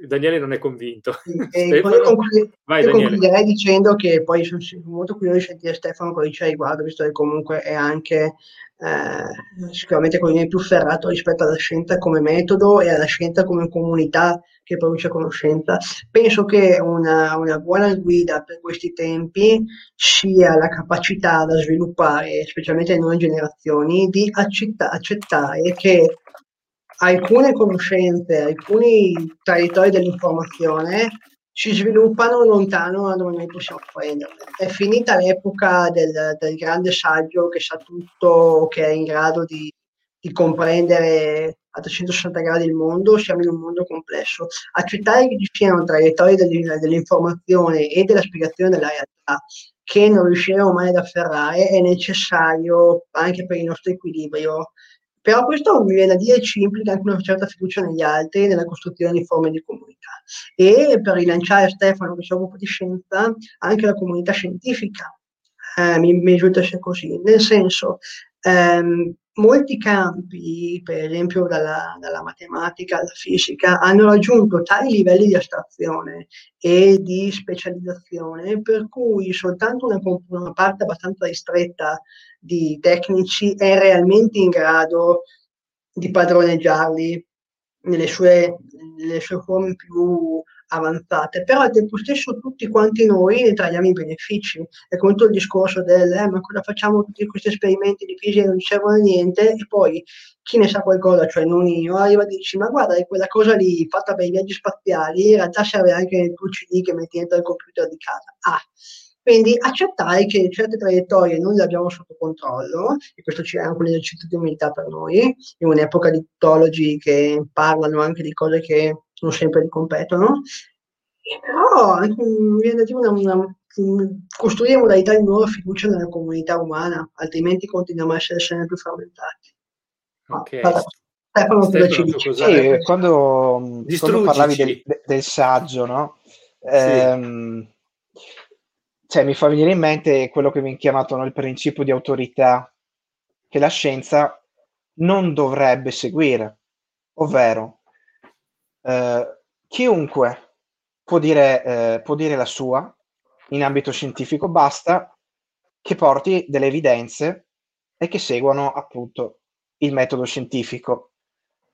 Daniele non è convinto. E poi conclu- Vai, io concluderei dicendo che poi sono molto curioso di sentire Stefano cosa dice riguardo, visto che comunque è anche eh, sicuramente quello più ferrato rispetto alla scienza come metodo e alla scienza come comunità che produce conoscenza. Penso che una, una buona guida per questi tempi sia la capacità da sviluppare, specialmente in nuove generazioni, di accetta- accettare che alcune conoscenze, alcuni territori dell'informazione si sviluppano lontano da dove noi possiamo prenderle. È finita l'epoca del, del, grande saggio che sa tutto, che è in grado di, di comprendere a 360 gradi il mondo, siamo in un mondo complesso. Accettare che ci siano traiettorie dell'informazione e della spiegazione della realtà che non riusciremo mai ad afferrare è necessario anche per il nostro equilibrio però questo mi viene da dire ci implica anche una certa fiducia negli altri, nella costruzione di forme di comunità. E per rilanciare Stefano, che si occupa di scienza, anche la comunità scientifica eh, mi, mi risulta sia così. Nel senso, ehm, molti campi, per esempio dalla, dalla, matematica alla fisica, hanno raggiunto tali livelli di astrazione e di specializzazione per cui soltanto una, una parte abbastanza ristretta di tecnici è realmente in grado di padroneggiarli nelle sue, nelle sue forme più avanzate, però al tempo stesso tutti quanti noi ne traiamo i benefici. È come tutto il discorso del eh, ma cosa facciamo tutti questi esperimenti di fisica non servono a niente e poi chi ne sa qualcosa, cioè non io, arriva e dici ma guarda quella cosa lì fatta per i viaggi spaziali in realtà serve anche nel tuo CD che metti dentro il computer di casa. Ah, quindi accettare che certe traiettorie non le abbiamo sotto controllo, e questo è anche un esercizio di umiltà per noi, in un'epoca di tuttologi che parlano anche di cose che non sempre gli competono, però mi viene da una, una, costruire modalità di nuova fiducia nella comunità umana, altrimenti continuiamo a essere sempre più frammentati. Ok. Allora, Stefano, Stefano ci sì, quando, quando, parlavi del, del, saggio, no? Ehm, cioè, mi fa venire in mente quello che viene chiamato no, il principio di autorità che la scienza non dovrebbe seguire, ovvero eh, chiunque può dire, eh, può dire la sua in ambito scientifico, basta che porti delle evidenze e che seguano appunto il metodo scientifico,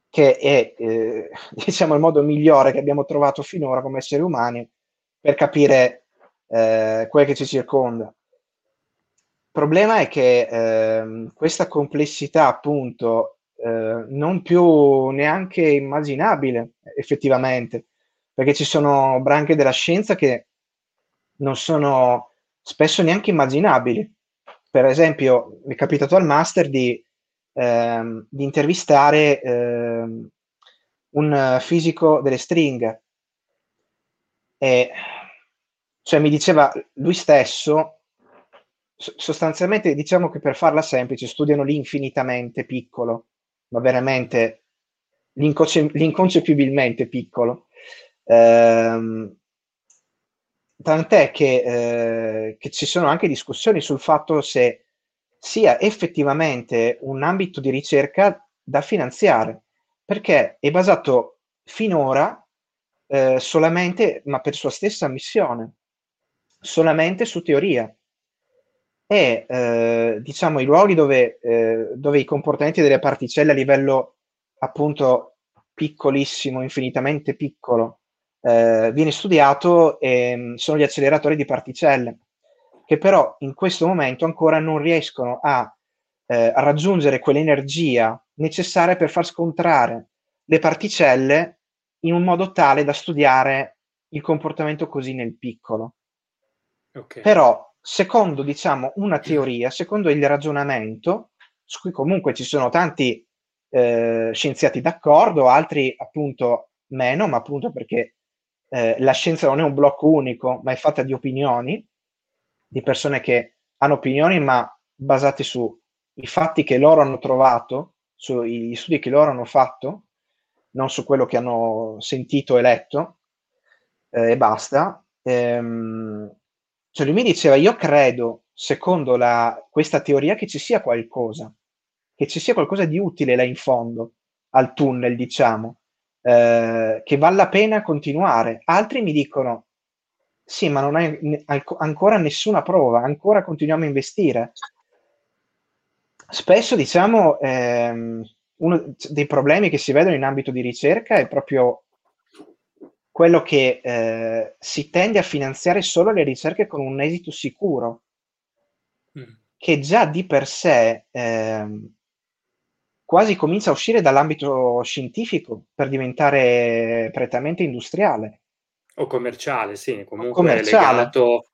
che è eh, diciamo il modo migliore che abbiamo trovato finora come esseri umani per capire eh, quel che ci circonda. Il problema è che eh, questa complessità appunto eh, non più neanche immaginabile effettivamente, perché ci sono branche della scienza che non sono spesso neanche immaginabili. Per esempio, mi è capitato al master di, ehm, di intervistare ehm, un fisico delle stringhe e cioè mi diceva lui stesso sostanzialmente diciamo che per farla semplice studiano l'infinitamente piccolo ma veramente l'inconce- l'inconcepibilmente piccolo. Ehm, tant'è che, eh, che, ci sono anche discussioni sul fatto se sia effettivamente un ambito di ricerca da finanziare, perché è basato finora eh, solamente, ma per sua stessa missione, solamente su teoria. E eh, diciamo i luoghi dove, eh, dove i comportamenti delle particelle a livello appunto piccolissimo, infinitamente piccolo, eh, viene studiato e, sono gli acceleratori di particelle, che però in questo momento ancora non riescono a, eh, a raggiungere quell'energia necessaria per far scontrare le particelle in un modo tale da studiare il comportamento così nel piccolo. Okay. Però, secondo diciamo una teoria, secondo il ragionamento, su cui comunque ci sono tanti eh, scienziati d'accordo, altri appunto meno, ma appunto perché eh, la scienza non è un blocco unico, ma è fatta di opinioni, di persone che hanno opinioni, ma basate sui fatti che loro hanno trovato, sugli studi che loro hanno fatto, non su quello che hanno sentito e letto, eh, e basta. Ehm, cioè lui mi diceva, io credo, secondo la, questa teoria, che ci sia qualcosa, che ci sia qualcosa di utile là in fondo al tunnel, diciamo, eh, che vale la pena continuare. Altri mi dicono, sì, ma non hai ne- ancora nessuna prova, ancora continuiamo a investire. Spesso, diciamo, ehm, uno dei problemi che si vedono in ambito di ricerca è proprio quello che eh, si tende a finanziare solo le ricerche con un esito sicuro, mm. che già di per sé eh, quasi comincia a uscire dall'ambito scientifico per diventare prettamente industriale. O commerciale, sì, comunque commerciale. legato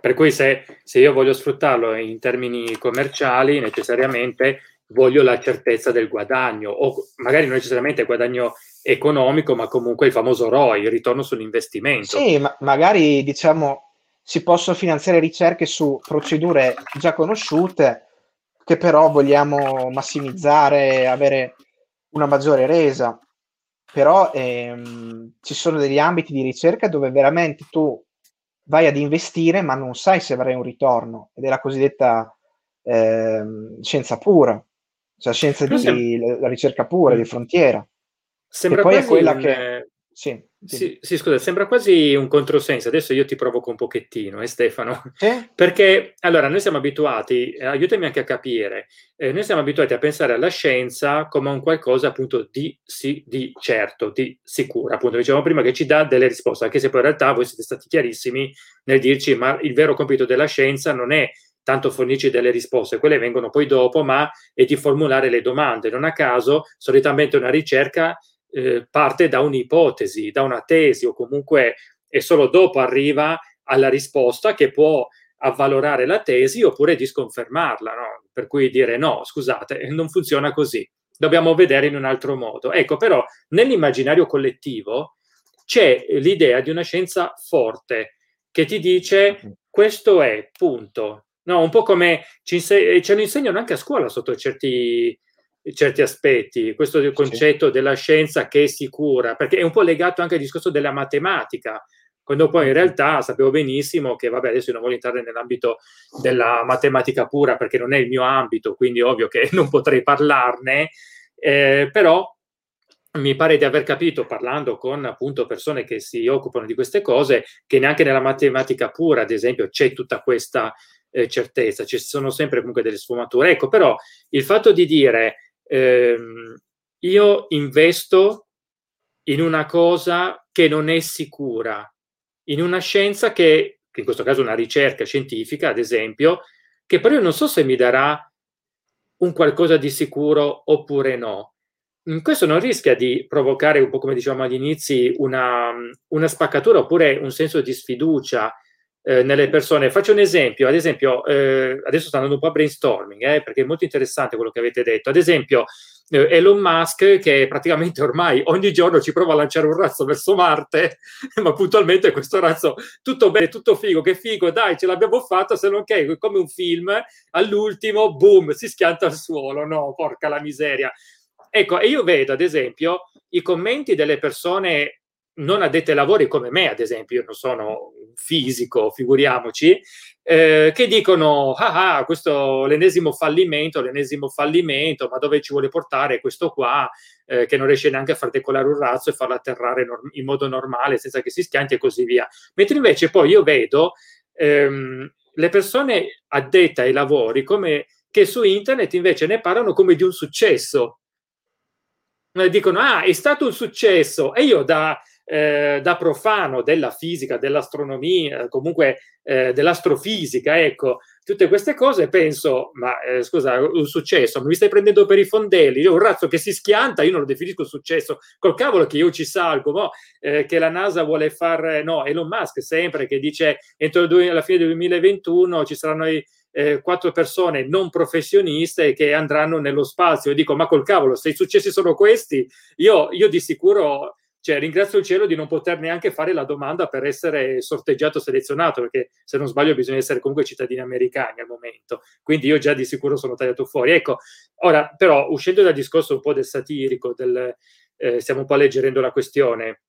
per cui se, se, io voglio sfruttarlo in termini commerciali, necessariamente voglio la certezza del guadagno, o magari non necessariamente guadagno economico, ma comunque il famoso ROI, il ritorno sull'investimento. Sì, ma magari diciamo si possono finanziare ricerche su procedure già conosciute che però vogliamo massimizzare, avere una maggiore resa. Però ehm, ci sono degli ambiti di ricerca dove veramente tu vai ad investire ma non sai se avrai un ritorno ed è la cosiddetta ehm, scienza pura cioè scienza di la ricerca pura, di frontiera. Sembra poi è quella un... che... Sì, sì. Sì, scusa, sembra quasi un controsenso. Adesso io ti provoco un pochettino, eh, Stefano. Eh? Perché allora noi siamo abituati, eh, aiutami anche a capire, eh, noi siamo abituati a pensare alla scienza come un qualcosa appunto di, sì, di certo, di sicuro. Appunto, dicevamo prima che ci dà delle risposte, anche se poi in realtà voi siete stati chiarissimi nel dirci, ma il vero compito della scienza non è tanto fornisci delle risposte, quelle vengono poi dopo, ma è di formulare le domande. Non a caso, solitamente una ricerca eh, parte da un'ipotesi, da una tesi o comunque e solo dopo arriva alla risposta che può avvalorare la tesi oppure disconfermarla, no? per cui dire no, scusate, non funziona così, dobbiamo vedere in un altro modo. Ecco, però nell'immaginario collettivo c'è l'idea di una scienza forte che ti dice questo è, punto, No, un po' come ci inse- ce lo insegnano anche a scuola sotto certi, certi aspetti, questo concetto sì. della scienza che è sicura, perché è un po' legato anche al discorso della matematica, quando poi in realtà sapevo benissimo che, vabbè, adesso io non voglio entrare nell'ambito della matematica pura perché non è il mio ambito, quindi ovvio che non potrei parlarne, eh, però mi pare di aver capito, parlando con appunto persone che si occupano di queste cose, che neanche nella matematica pura, ad esempio, c'è tutta questa eh, certezza, ci sono sempre comunque delle sfumature. Ecco, però il fatto di dire ehm, io investo in una cosa che non è sicura, in una scienza che, in questo caso una ricerca scientifica, ad esempio, che però io non so se mi darà un qualcosa di sicuro oppure no. Mm, questo non rischia di provocare, un po' come dicevamo agli inizi, una, una spaccatura oppure un senso di sfiducia eh, nelle persone. Faccio un esempio, ad esempio, eh, adesso sto andando un po' a brainstorming, eh, perché è molto interessante quello che avete detto. Ad esempio, eh, Elon Musk, che praticamente ormai ogni giorno ci prova a lanciare un razzo verso Marte, ma puntualmente questo razzo, tutto bene, tutto figo, che figo, dai, ce l'abbiamo fatta, se non che come un film, all'ultimo, boom, si schianta al suolo, no, porca la miseria. Ecco, e io vedo, ad esempio, i commenti delle persone non addetti ai lavori come me, ad esempio, io non sono fisico, figuriamoci, eh, che dicono, ah, ah, questo l'ennesimo fallimento, l'ennesimo fallimento, ma dove ci vuole portare questo qua, eh, che non riesce neanche a far decolare un razzo e farlo atterrare norm- in modo normale senza che si schianti e così via. Mentre invece poi io vedo ehm, le persone addette ai lavori come che su internet invece ne parlano come di un successo. Dicono, ah, è stato un successo. E io da, eh, da profano della fisica, dell'astronomia, comunque eh, dell'astrofisica, ecco, tutte queste cose penso, ma eh, scusa, un successo, mi stai prendendo per i fondelli, io un razzo che si schianta, io non lo definisco successo, col cavolo che io ci salgo, no? eh, che la NASA vuole fare, no, Elon Musk sempre che dice entro due, alla fine del 2021 ci saranno i eh, quattro persone non professioniste che andranno nello spazio. Io dico, ma col cavolo, se i successi sono questi, io, io di sicuro cioè, ringrazio il cielo di non poter neanche fare la domanda per essere sorteggiato, selezionato, perché se non sbaglio bisogna essere comunque cittadini americani al momento. Quindi io già di sicuro sono tagliato fuori. Ecco, ora però uscendo dal discorso un po' del satirico, del, eh, stiamo un po' alleggerendo la questione,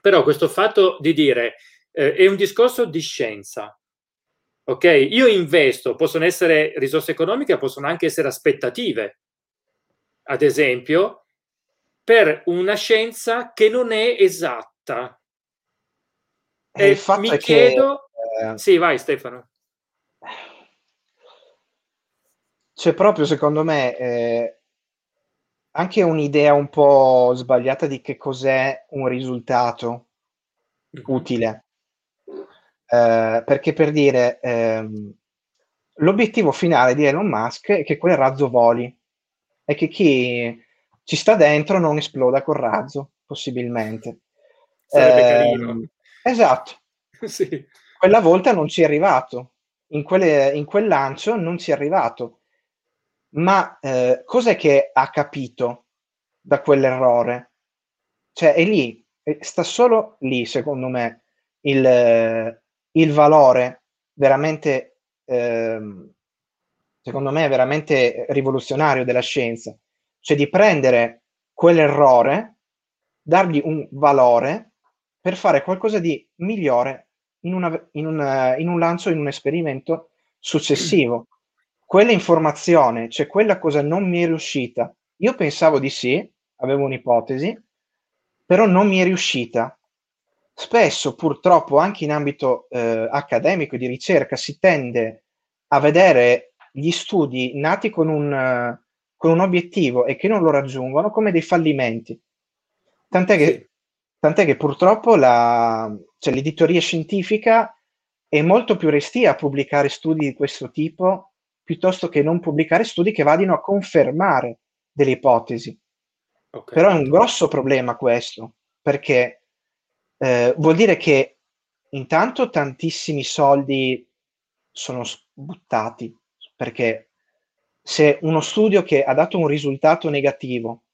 però questo fatto di dire eh, è un discorso di scienza. Ok, io investo, possono essere risorse economiche, possono anche essere aspettative. Ad esempio, per una scienza che non è esatta. E, e mi che, chiedo... Eh, sì, vai Stefano. C'è proprio, secondo me, eh, anche un'idea un po' sbagliata di che cos'è un risultato mm-hmm. utile. Eh, perché per dire, ehm, l'obiettivo finale di Elon Musk è che quel razzo voli e che chi ci sta dentro non esploda col razzo, possibilmente. Sarebbe eh, carino. Esatto. sì. Quella volta non ci è arrivato, in, quelle, in quel lancio non ci è arrivato. Ma eh, cos'è che ha capito da quell'errore? Cioè, è lì, sta solo lì, secondo me, il, il valore veramente, eh, secondo me, veramente rivoluzionario della scienza cioè di prendere quell'errore, dargli un valore per fare qualcosa di migliore in, una, in, un, in un lancio, in un esperimento successivo. Quella informazione, cioè quella cosa non mi è riuscita. Io pensavo di sì, avevo un'ipotesi, però non mi è riuscita. Spesso, purtroppo, anche in ambito eh, accademico di ricerca, si tende a vedere gli studi nati con un, con un obiettivo e che non lo raggiungono come dei fallimenti. Tant'è che, sì. tant'è che purtroppo la, cioè, l'editoria scientifica è molto più restia a pubblicare studi di questo tipo piuttosto che non pubblicare studi che vadino a confermare delle ipotesi. Okay. Però è un grosso problema questo, perché eh, vuol dire che intanto tantissimi soldi sono buttati, perché se uno studio che ha dato un risultato negativo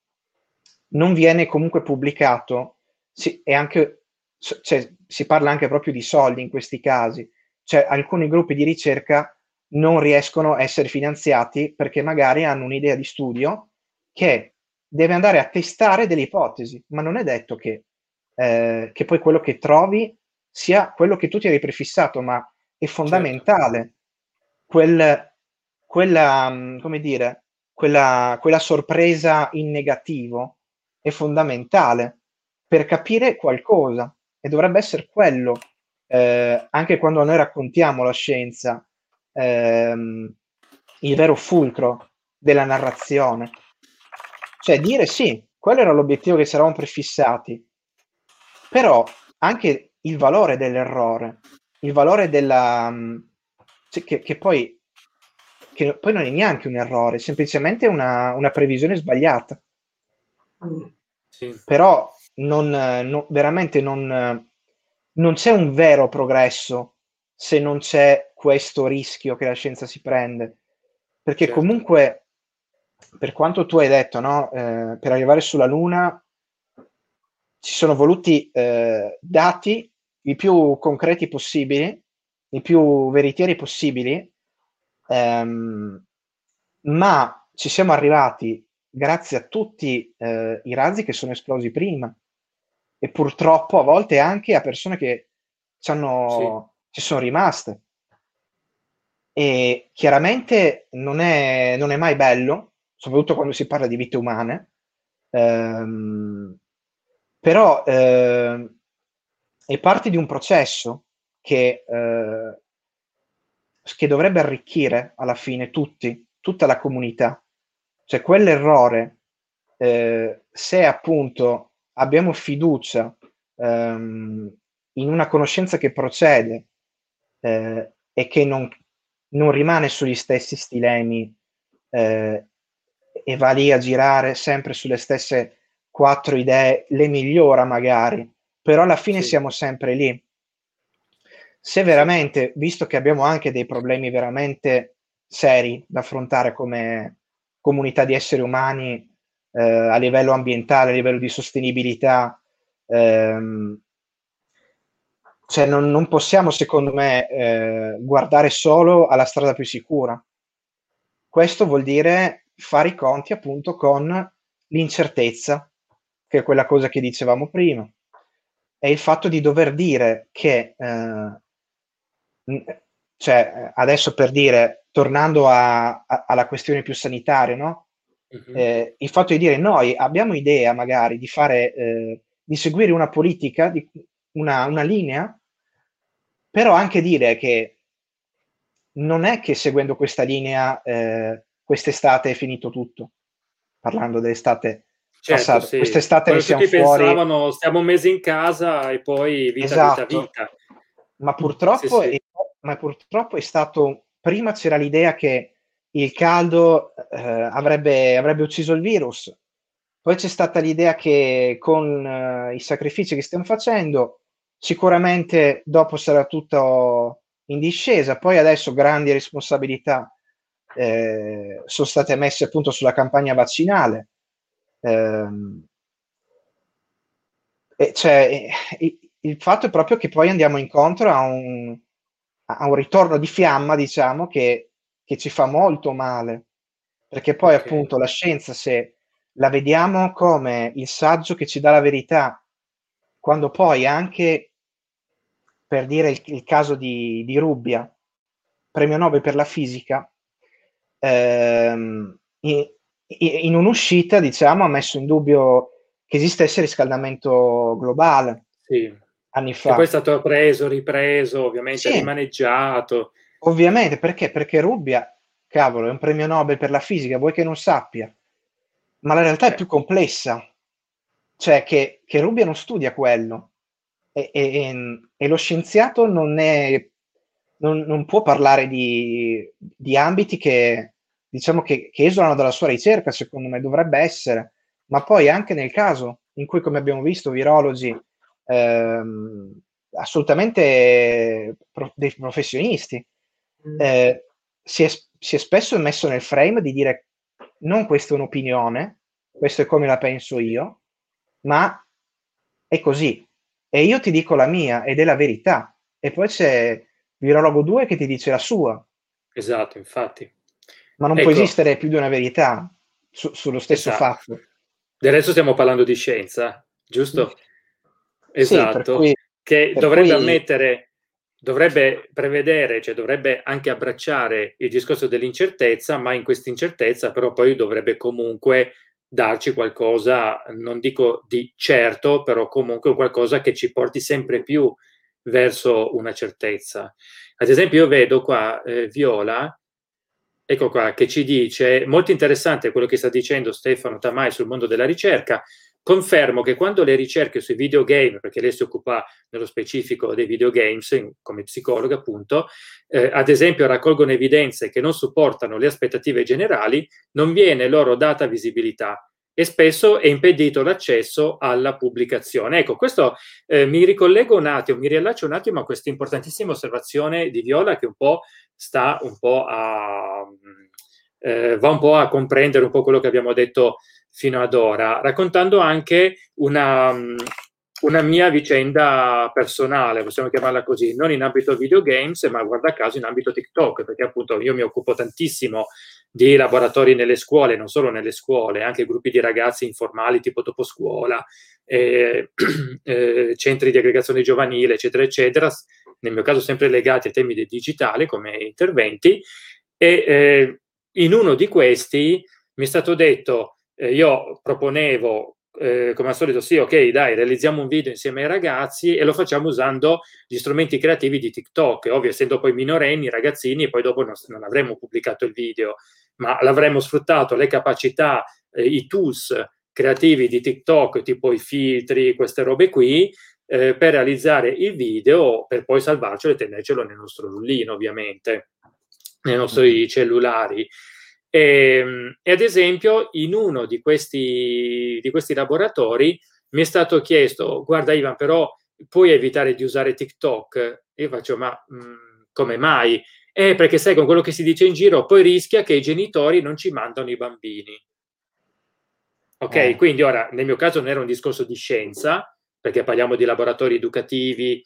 non viene comunque pubblicato, si, anche, cioè, si parla anche proprio di soldi in questi casi. Cioè, alcuni gruppi di ricerca non riescono a essere finanziati perché magari hanno un'idea di studio che deve andare a testare delle ipotesi, ma non è detto che, eh, che poi quello che trovi sia quello che tu ti eri prefissato, ma è fondamentale certo. quel, quella, mm, come dire, quella, quella sorpresa in negativo è fondamentale per capire qualcosa e dovrebbe essere quello, eh, anche quando noi raccontiamo la scienza, ehm, il vero fulcro della narrazione. Cioè dire sì, quello era l'obiettivo che ci eravamo prefissati, però anche il valore dell'errore, il valore della... Mm, cioè, che, che poi che poi non è neanche un errore, è semplicemente una, una previsione sbagliata. Sì. Però non, non, veramente non, non c'è un vero progresso se non c'è questo rischio che la scienza si prende. Perché certo. comunque, per quanto tu hai detto, no, eh, per arrivare sulla Luna ci sono voluti eh, dati i più concreti possibili, i più veritieri possibili, ehm, ma ci siamo arrivati grazie a tutti eh, i razzi che sono esplosi prima. e purtroppo a volte anche a persone che ci, hanno, sì. ci sono rimaste. E chiaramente non è, non è mai bello, soprattutto quando si parla di vite umane, ehm, però eh, è parte di un processo che, eh, che dovrebbe arricchire alla fine tutti, tutta la comunità. Cioè quell'errore, eh, se appunto abbiamo fiducia ehm, in una conoscenza che procede eh, e che non, non, rimane sugli stessi stilemi eh, e va lì a girare sempre sulle stesse quattro idee, le migliora magari, però alla fine sì. siamo sempre lì. Se veramente, visto che abbiamo anche dei problemi veramente seri da affrontare come comunità di esseri umani eh, a livello ambientale, a livello di sostenibilità, ehm, cioè non, non, possiamo, secondo me, eh, guardare solo alla strada più sicura. Questo vuol dire fare i conti appunto con l'incertezza, che è quella cosa che dicevamo prima, e il fatto di dover dire che, eh, cioè adesso per dire, tornando a, a, alla questione più sanitaria, no? Uh-huh. Eh, il fatto di dire noi abbiamo idea magari di fare, eh, di seguire una politica, di, una, una linea, però anche dire che non è che seguendo questa linea eh, quest'estate è finito tutto, parlando dell'estate certo, passata. Sì. Quest'estate ne siamo tutti fuori. pensavano stiamo un mese in casa e poi vita, esatto. vita, vita. Ma purtroppo, sì, sì. Ma purtroppo è stato, prima c'era l'idea che il caldo eh, avrebbe, avrebbe ucciso il virus, poi c'è stata l'idea che con uh, i sacrifici che stiamo facendo, sicuramente dopo sarà tutto in discesa. Poi adesso grandi responsabilità eh, sono state messe appunto sulla campagna vaccinale. Eh, e cioè, il fatto è proprio che poi andiamo incontro a un, a un ritorno di fiamma, diciamo, che, che, ci fa molto male. Perché poi okay. appunto la scienza, se la vediamo come il saggio che ci dà la verità, quando poi anche per dire il, il caso di, di, Rubbia, premio Nobel per la fisica, ehm, in, in, un'uscita diciamo, ha messo in dubbio che esistesse riscaldamento globale. Sì. Anni fa. E poi è stato preso, ripreso, ovviamente sì. rimaneggiato. Ovviamente, perché? Perché Rubbia, cavolo, è un premio Nobel per la fisica, vuoi che non sappia? Ma la realtà è più complessa. Cioè che, che Rubbia non studia quello e, e, e lo scienziato non, è, non, non può parlare di, di, ambiti che, diciamo che, che esulano dalla sua ricerca, secondo me dovrebbe essere, ma poi anche nel caso in cui, come abbiamo visto, virologi ehm, assolutamente pro, dei professionisti, mm. eh, si, è, si è spesso messo nel frame di dire non questa è un'opinione, questo è come la penso io, ma è così, e io ti dico la mia ed è la verità. E poi c'è Virologo 2 che ti dice la sua. Esatto, infatti. Ma non ecco. può esistere più di una verità su, sullo stesso esatto. fatto. Del resto stiamo parlando di scienza, giusto? Esatto. Sì, cui, che dovrebbe cui... ammettere, dovrebbe prevedere, cioè dovrebbe anche abbracciare il discorso dell'incertezza, ma in questa incertezza però poi dovrebbe comunque darci qualcosa, non dico di certo, però comunque qualcosa che ci porti sempre più verso una certezza. Ad esempio, io vedo qua eh, Viola, ecco qua, che ci dice, molto interessante quello che sta dicendo Stefano Tamai sul mondo della ricerca, confermo che quando le ricerche sui videogame, perché lei si occupa nello specifico dei videogames come psicologa appunto, eh, ad esempio raccolgono evidenze che non supportano le aspettative generali, non viene loro data visibilità e spesso è impedito l'accesso alla pubblicazione. Ecco, questo eh, mi ricollego un attimo, mi riallaccio un attimo a questa importantissima osservazione di Viola che un po' sta un po' a... Eh, va un po' a comprendere un po' quello che abbiamo detto fino ad ora, raccontando anche una, una mia vicenda personale, possiamo chiamarla così, non in ambito videogames, ma guarda caso in ambito TikTok, perché appunto io mi occupo tantissimo di laboratori nelle scuole, non solo nelle scuole, anche gruppi di ragazzi informali tipo dopo scuola, eh, eh, centri di aggregazione giovanile, eccetera, eccetera, nel mio caso sempre legati a temi del digitale come interventi, e eh, in uno di questi mi è stato detto, eh, io proponevo eh, come al solito, sì, ok, dai, realizziamo un video insieme ai ragazzi e lo facciamo usando gli strumenti creativi di TikTok. Ovvio, essendo poi minorenni, ragazzini, e poi dopo non, non avremmo pubblicato il video, ma l'avremmo sfruttato le capacità, eh, i tools creativi di TikTok, tipo i filtri, queste robe qui, eh, per realizzare il video, per poi salvarcelo e tenercelo nel nostro rullino, ovviamente, nei nostri mm. cellulari. E, ehm, e, ad esempio, in uno di questi, di questi laboratori mi è stato chiesto: Guarda, Ivan, però puoi evitare di usare TikTok? Io faccio: Ma mh, mm, come mai? Eh, perché sai, con quello che si dice in giro, poi rischia che i genitori non ci mandano i bambini. Ok, eh. quindi ora nel mio caso non era un discorso di scienza, perché parliamo di laboratori educativi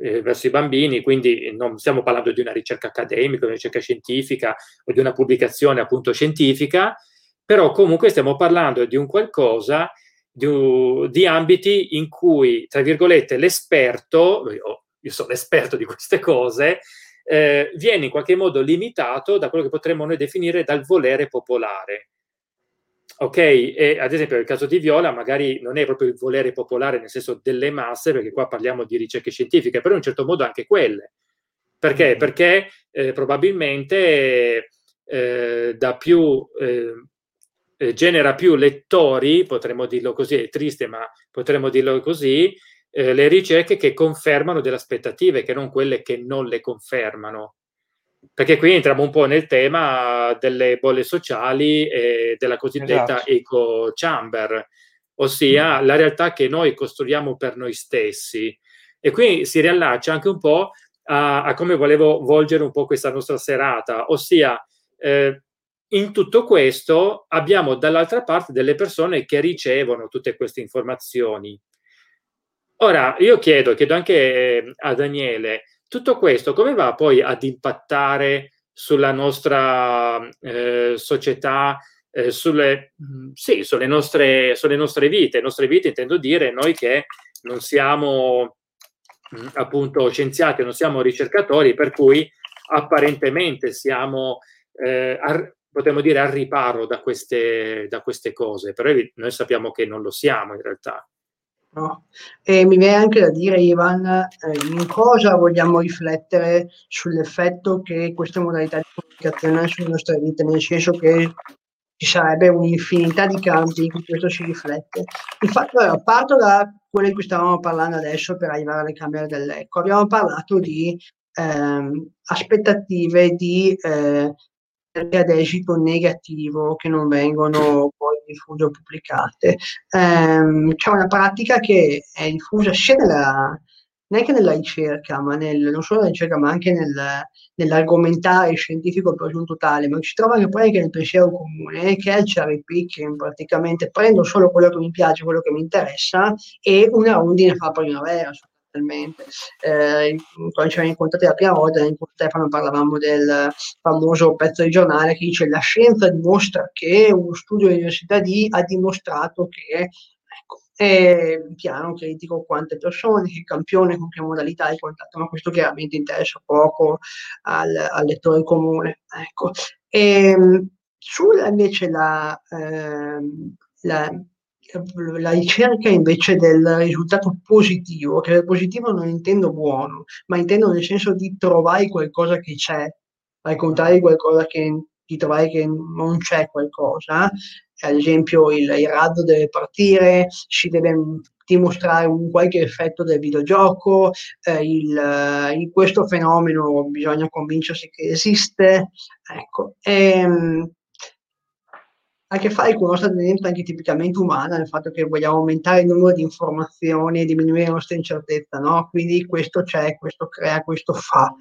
eh, verso i bambini, quindi non stiamo parlando di una ricerca accademica, di una ricerca scientifica o di una pubblicazione appunto scientifica, però comunque stiamo parlando di un qualcosa, di, di ambiti in cui, tra virgolette, l'esperto, io, io sono l'esperto di queste cose, eh, viene in qualche modo limitato da quello che potremmo noi definire dal volere popolare. Ok, e ad esempio nel caso di Viola magari non è proprio il volere popolare nel senso delle masse, perché qua parliamo di ricerche scientifiche, però in un certo modo anche quelle. Perché? Mm-hmm. Perché eh, probabilmente eh, da più, eh, eh, genera più lettori, potremmo dirlo così, è triste ma potremmo dirlo così, eh, le ricerche che confermano delle aspettative, che non quelle che non le confermano perché qui entriamo un po' nel tema delle bolle sociali e della cosiddetta esatto. eco chamber, ossia mm. la realtà che noi costruiamo per noi stessi. E qui si riallaccia anche un po' a, a come volevo volgere un po' questa nostra serata, ossia eh, in tutto questo abbiamo dall'altra parte delle persone che ricevono tutte queste informazioni. Ora, io chiedo, chiedo anche eh, a Daniele, tutto questo come va poi ad impattare sulla nostra eh, società, eh, sulle, mm, sì, sulle, nostre, sulle nostre vite? Le nostre vite intendo dire noi che non siamo mh, mm, appunto scienziati, non siamo ricercatori, per cui apparentemente siamo, eh, ar- potremmo dire, al riparo da queste, da queste cose, però noi sappiamo che non lo siamo in realtà. No? E mi viene anche da dire, Ivan, eh, in cosa vogliamo riflettere sull'effetto che queste modalità di comunicazione hanno sulle nostre vite, nel senso che ci sarebbe un'infinità di campi in cui questo si riflette. Infatti, allora, parto da quello di cui stavamo parlando adesso per arrivare alle camere dell'eco. Abbiamo parlato di ehm, aspettative di eh, ad esito negativo che non vengono poi diffuse o pubblicate. Um, c'è una pratica che è diffusa sia nella, neanche nella ricerca, ma nel, non solo nella ricerca, ma anche nel, nell'argomentare scientifico per giunto tale, ma si trova anche poi anche nel pensiero comune, che è il cherry picking, praticamente prendo solo quello che mi piace, quello che mi interessa e una rondine fa primavera Eh, quando ci siamo incontrati la prima volta, con Stefano parlavamo del famoso pezzo di giornale che dice la scienza dimostra che uno studio dell'università D ha dimostrato che ecco, è piano critico quante persone, che campione, con che modalità di contatto, ma questo chiaramente interessa poco al, al lettore comune. Ecco. E, ehm, sulla invece la, eh, la la ricerca invece del risultato positivo, che del positivo non intendo buono, ma intendo nel senso di trovare qualcosa che c'è, al contrario qualcosa che di trovare che non c'è qualcosa, ad esempio il, il raddo deve partire, si deve dimostrare un qualche effetto del videogioco, eh, il, in questo fenomeno bisogna convincersi che esiste, ecco. E, ehm, ha a che fare con una tendenza anche tipicamente umana, nel fatto che vogliamo aumentare il numero di informazioni e diminuire la nostra incertezza, no? Quindi questo c'è, questo crea, questo fa.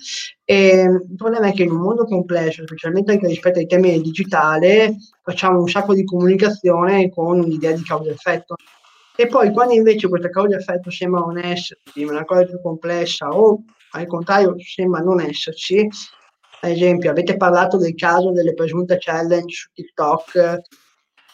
E il problema è che in un mondo complesso, specialmente anche rispetto ai temi del digitale, facciamo un sacco di comunicazione con un'idea di causa-effetto. E poi quando invece questa causa effetto sembra non esserci, una cosa più complessa o al contrario sembra non esserci, ad esempio avete parlato del caso delle presunte challenge su TikTok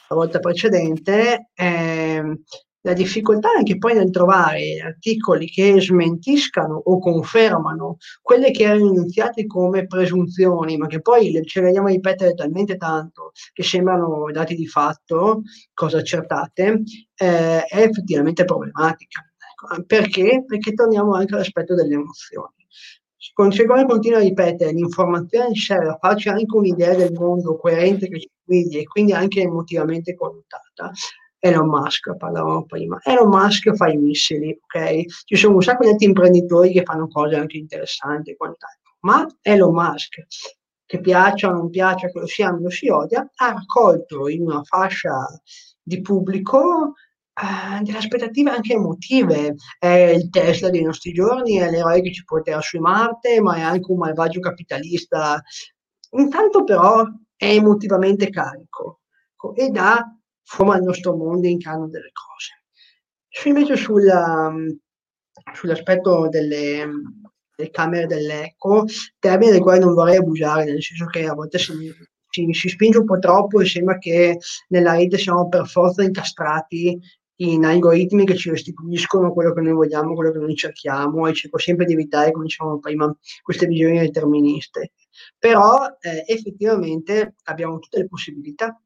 la volta precedente, eh, la difficoltà è anche poi nel trovare articoli che smentiscano o confermano quelle che erano iniziate come presunzioni, ma che poi ce le vediamo ripetere talmente tanto che sembrano dati di fatto, cose accertate, eh, è effettivamente problematica. Ecco, perché? Perché torniamo anche all'aspetto delle emozioni. Siccome continua a ripetere, l'informazione serve a farci anche un'idea del mondo coerente che ci guidi e quindi anche emotivamente connotata, Elon Musk, parlavamo prima. Elon Musk fa i missili, ok? Ci sono un sacco di altri imprenditori che fanno cose anche interessanti e quant'altro, ma Elon Musk, che piaccia o non piaccia, che lo si ami o si odia, ha raccolto in una fascia di pubblico eh, delle aspettative anche emotive. È il Tesla dei nostri giorni, è l'eroe che ci porterà su Marte, ma è anche un malvagio capitalista. Intanto però è emotivamente carico ed ha forma il nostro mondo e incarna delle cose. Su invece sulla, mm, sull'aspetto delle, delle, camere dell'eco, termine del quale non vorrei abusare, nel senso che a volte si, si, si spinge un po' troppo e sembra che nella rete siamo per forza incastrati in algoritmi che ci restituiscono quello che noi vogliamo, quello che noi cerchiamo e cerco sempre di evitare, come dicevamo prima, queste visioni deterministe. Però eh, effettivamente abbiamo tutte le possibilità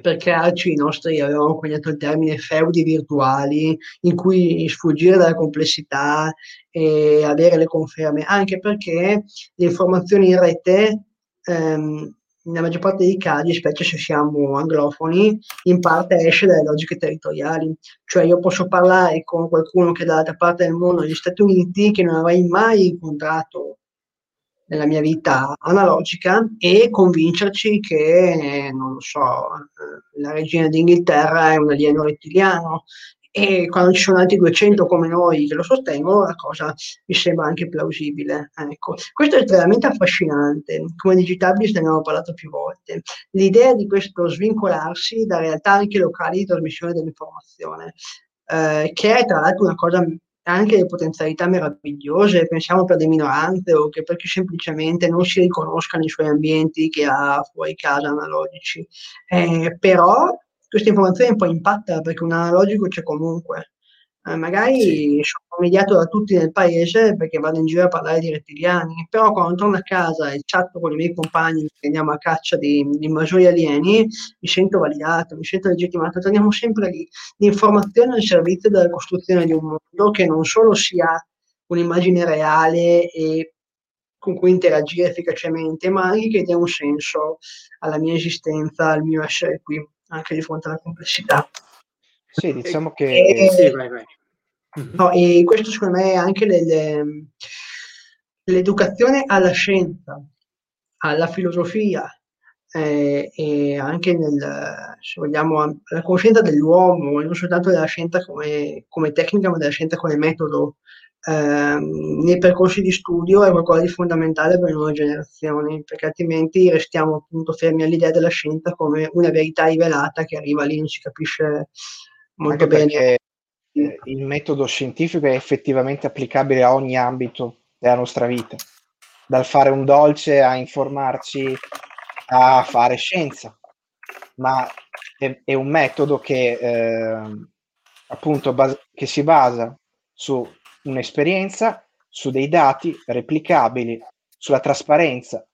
per crearci i nostri, avevamo coniato il termine feudi virtuali, in cui sfuggire dalla complessità e avere le conferme, anche perché le informazioni in rete, ehm, nella maggior parte dei casi, specie se siamo anglofoni, in parte esce dalle logiche territoriali. Cioè io posso parlare con qualcuno che è dall'altra parte del mondo, negli Stati Uniti, che non avrei mai incontrato nella mia vita analogica e convincerci che, non lo so, la regina d'Inghilterra è un alieno rettiliano e quando ci sono altri 200 come noi che lo sostengono, la cosa mi sembra anche plausibile. Ecco. Questo è estremamente affascinante, come Digitabilis ne abbiamo parlato più volte. L'idea di questo svincolarsi da realtà anche locali di trasmissione dell'informazione, eh, che è tra l'altro una cosa anche le potenzialità meravigliose, pensiamo per le minoranze o che perché semplicemente non si riconoscano i suoi ambienti che ha fuori casa analogici. Eh, però questa informazione poi impatta perché un analogico c'è comunque. Eh, magari sì. sono mediato da tutti nel paese perché vado in giro a parlare di rettiliani, però quando torno a casa e chatto con i miei compagni che andiamo a caccia di, di maggiori alieni, mi sento validato, mi sento legittimato, torniamo sempre lì. L'informazione al servizio della costruzione di un mondo che non solo sia un'immagine reale e con cui interagire efficacemente, ma anche che dia un senso alla mia esistenza, al mio essere qui, anche di fronte alla complessità. Sì, diciamo che... E, sì, vai, vai. No, e questo secondo me è anche le, l'educazione alla scienza, alla filosofia eh, e anche nel, se vogliamo, alla conoscenza dell'uomo, non soltanto della scienza come, come tecnica, ma della scienza come metodo eh, nei percorsi di studio è qualcosa di fondamentale per le nuove generazioni, perché altrimenti restiamo appunto fermi all'idea della scienza come una verità rivelata che arriva lì, non si capisce molto Anche bene. Eh, il metodo scientifico è effettivamente applicabile a ogni ambito della nostra vita, dal fare un dolce a informarci a fare scienza, ma è, è un metodo che eh, appunto bas- che si basa su un'esperienza, su dei dati replicabili, sulla trasparenza.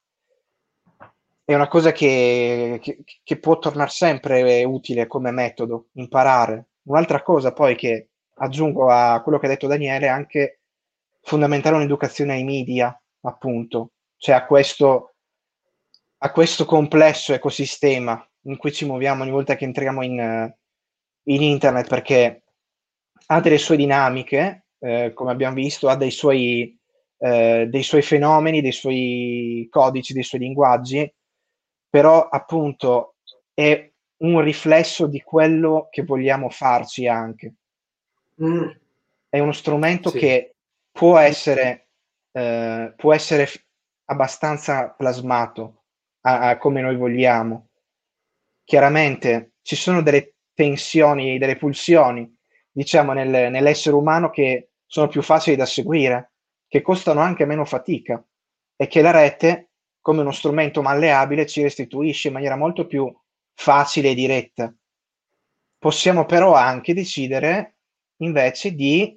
È una cosa che, che, che può tornare sempre utile come metodo, imparare, Un'altra cosa poi che aggiungo a quello che ha detto Daniele è anche fondamentale un'educazione ai media, appunto, cioè a questo, a questo complesso ecosistema in cui ci muoviamo ogni volta che entriamo in, in internet, perché ha delle sue dinamiche, eh, come abbiamo visto, ha dei suoi, eh, dei suoi fenomeni, dei suoi codici, dei suoi linguaggi, però appunto è un riflesso di quello che vogliamo farci anche. Mm. È uno strumento sì. che può essere, eh, può essere abbastanza plasmato a, a come noi vogliamo. Chiaramente ci sono delle tensioni, delle pulsioni diciamo, nel, nell'essere umano che sono più facili da seguire, che costano anche meno fatica e che la rete, come uno strumento malleabile, ci restituisce in maniera molto più facile e diretta. Possiamo però anche decidere invece di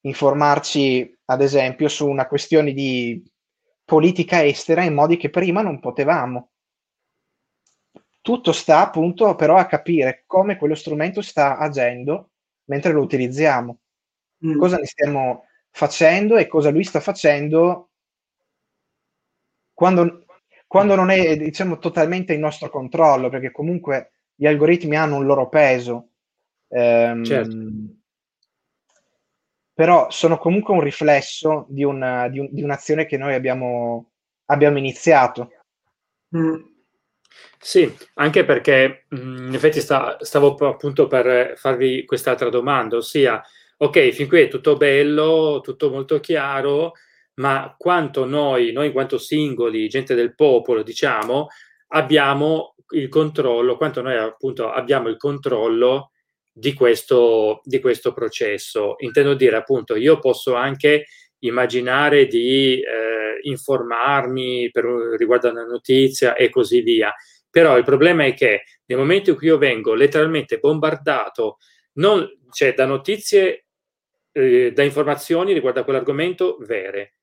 informarci, ad esempio, su una questione di politica estera in modi che prima non potevamo. Tutto sta appunto però a capire come quello strumento sta agendo mentre lo utilizziamo. Mm. Cosa ne stiamo facendo e cosa lui sta facendo quando, quando non è diciamo totalmente in nostro controllo, perché comunque gli algoritmi hanno un loro peso. Ehm, certo. Però sono comunque un riflesso di, una, di, un, di un'azione che noi abbiamo, abbiamo iniziato. Mm. Sì, anche perché mh, in effetti sta, stavo appunto per farvi quest'altra domanda, ossia, ok, fin qui è tutto bello, tutto molto chiaro, ma quanto noi, noi in quanto singoli, gente del popolo, diciamo, abbiamo il controllo, quanto noi appunto abbiamo il controllo di questo, di questo processo. Intendo dire appunto, io posso anche immaginare di eh, informarmi per, riguardo a una notizia e così via. Però il problema è che nel momento in cui io vengo letteralmente bombardato non, cioè, da notizie, eh, da informazioni riguardo a quell'argomento vere,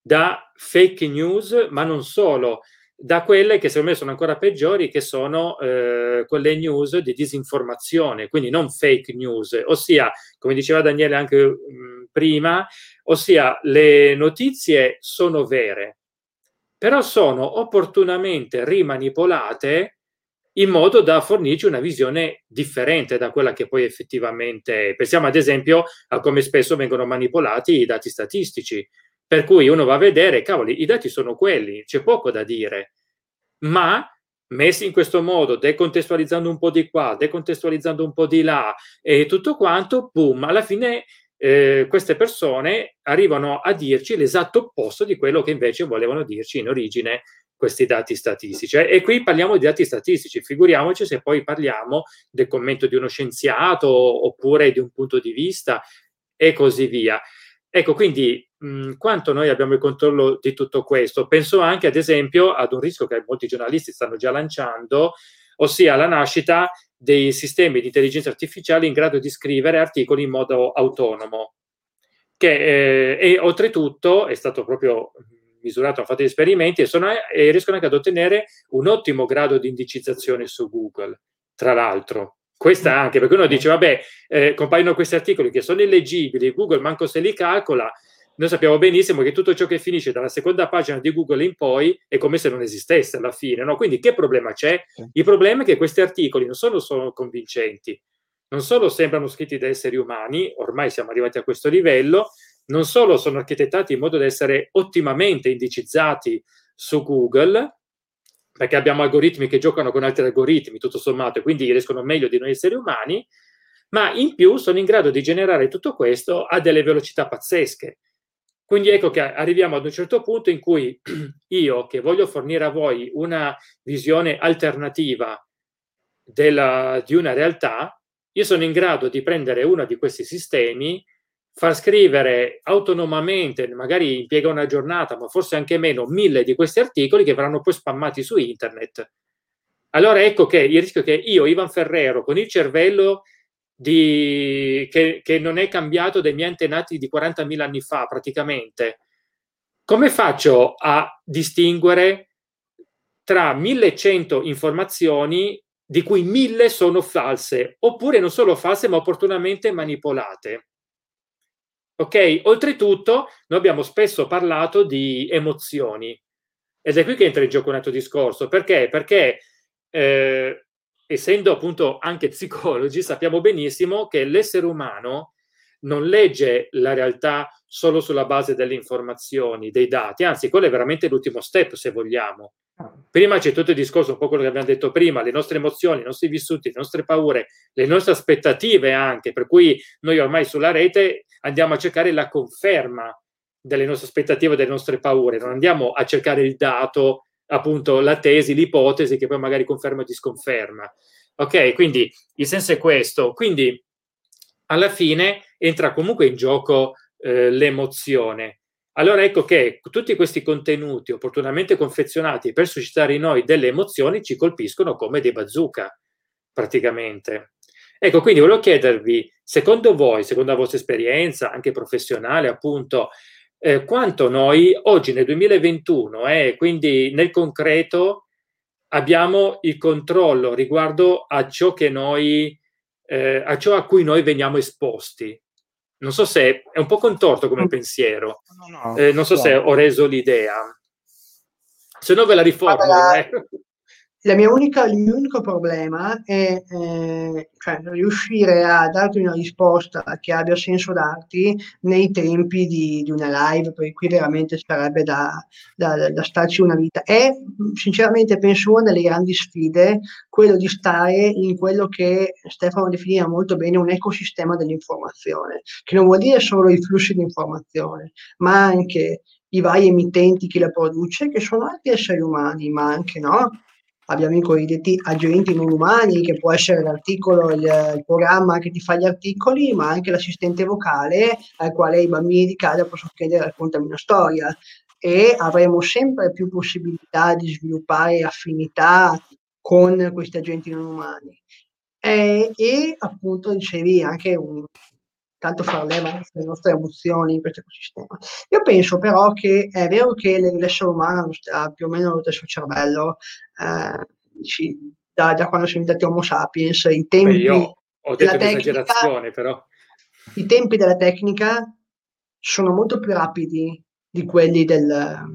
da fake news, ma non solo, da quelle che secondo me sono ancora peggiori, che sono eh, quelle news di disinformazione, quindi non fake news, ossia, come diceva Daniele anche mh, mm, prima, ossia le notizie sono vere, però sono opportunamente rimanipolate in modo da fornirci una visione differente da quella che poi effettivamente. Pensiamo ad esempio a come spesso vengono manipolati i dati statistici. Per cui uno va a vedere, cavoli, i dati sono quelli, c'è poco da dire, ma messi in questo modo, decontestualizzando un po' di qua, decontestualizzando un po' di là e tutto quanto, boom, alla fine eh, queste persone arrivano a dirci l'esatto opposto di quello che invece volevano dirci in origine questi dati statistici. E qui parliamo di dati statistici, figuriamoci se poi parliamo del commento di uno scienziato oppure di un punto di vista e così via. Ecco, quindi mh, quanto noi abbiamo il controllo di tutto questo? Penso anche, ad esempio, ad un rischio che molti giornalisti stanno già lanciando, ossia la nascita dei sistemi di intelligenza artificiale in grado di scrivere articoli in modo autonomo. Che, eh, e oltretutto è stato proprio misurato, hanno fatto gli esperimenti e, sono, e riescono anche ad ottenere un ottimo grado di indicizzazione su Google, tra l'altro. Questa mm. anche, perché uno dice, vabbè, eh, compaiono questi articoli che sono illeggibili, Google manco se li calcola, noi sappiamo benissimo che tutto ciò che finisce dalla seconda pagina di Google in poi è come se non esistesse alla fine, no? Quindi che problema c'è? Il problema è che questi articoli non solo sono convincenti, non solo sembrano scritti da esseri umani, ormai siamo arrivati a questo livello, non solo sono architettati in modo da essere ottimamente indicizzati su Google, perché abbiamo algoritmi che giocano con altri algoritmi, tutto sommato, e quindi riescono meglio di noi esseri umani, ma in più sono in grado di generare tutto questo a delle velocità pazzesche. Quindi ecco che arriviamo ad un certo punto in cui io, che voglio fornire a voi una visione alternativa della, di una realtà, io sono in grado di prendere uno di questi sistemi far scrivere autonomamente, magari impiega una giornata, ma forse anche meno, mille di questi articoli che verranno poi spammati su internet. Allora ecco che il rischio che io, Ivan Ferrero, con il cervello di, che, che, non è cambiato dai miei antenati di 40.000 anni fa praticamente, come faccio a distinguere tra 1100 informazioni di cui 1000 sono false, oppure non solo false ma opportunamente manipolate? Ok? Oltretutto, noi abbiamo spesso parlato di emozioni ed è qui che entra in gioco un altro discorso. Perché? Perché eh, essendo appunto anche psicologi, sappiamo benissimo che l'essere umano non legge la realtà solo sulla base delle informazioni, dei dati, anzi, quello è veramente l'ultimo step, se vogliamo. Prima c'è tutto il discorso, un po' quello che abbiamo detto prima, le nostre emozioni, i nostri vissuti, le nostre paure, le nostre aspettative anche, per cui noi ormai sulla rete andiamo a cercare la conferma delle nostre aspettative, delle nostre paure, non andiamo a cercare il dato, appunto la tesi, l'ipotesi che poi magari conferma o disconferma. Ok, quindi il senso è questo. Quindi alla fine entra comunque in gioco eh, l'emozione. Allora ecco che tutti questi contenuti opportunamente confezionati per suscitare in noi delle emozioni ci colpiscono come dei bazooka, praticamente. Ecco, quindi volevo chiedervi, secondo voi, secondo la vostra esperienza, anche professionale, appunto, eh, quanto noi oggi nel 2021 e eh, quindi nel concreto abbiamo il controllo riguardo a ciò che noi, eh, a ciò a cui noi veniamo esposti. Non so se è un po' contorto come pensiero, no, no, eh, non so no. se ho reso l'idea. Se no ve la riformulo. Mia unica, il mio unico problema è eh, cioè, riuscire a darti una risposta che abbia senso darti nei tempi di, di una live, perché qui veramente sarebbe da, da, da, starci una vita. E sinceramente penso una delle grandi sfide quello di stare in quello che Stefano definiva molto bene un ecosistema dell'informazione, che non vuol dire solo i flussi di informazione, ma anche i vari emittenti che la produce, che sono anche esseri umani, ma anche no, abbiamo i cosiddetti agenti non umani, che può essere l'articolo, il, il, programma che ti fa gli articoli, ma anche l'assistente vocale al quale i bambini di casa possono chiedere raccontami una storia. E avremo sempre più possibilità di sviluppare affinità con questi agenti non umani. E, e appunto dicevi anche un, tanto far leva sulle nostre emozioni in questo ecosistema. Io penso però che è vero che l'essere umano ha più o meno lo stesso cervello, eh, ci, da, da, quando siamo diventati Homo sapiens, i tempi io ho detto tecnica, però. I tempi della tecnica sono molto più rapidi di quelli del,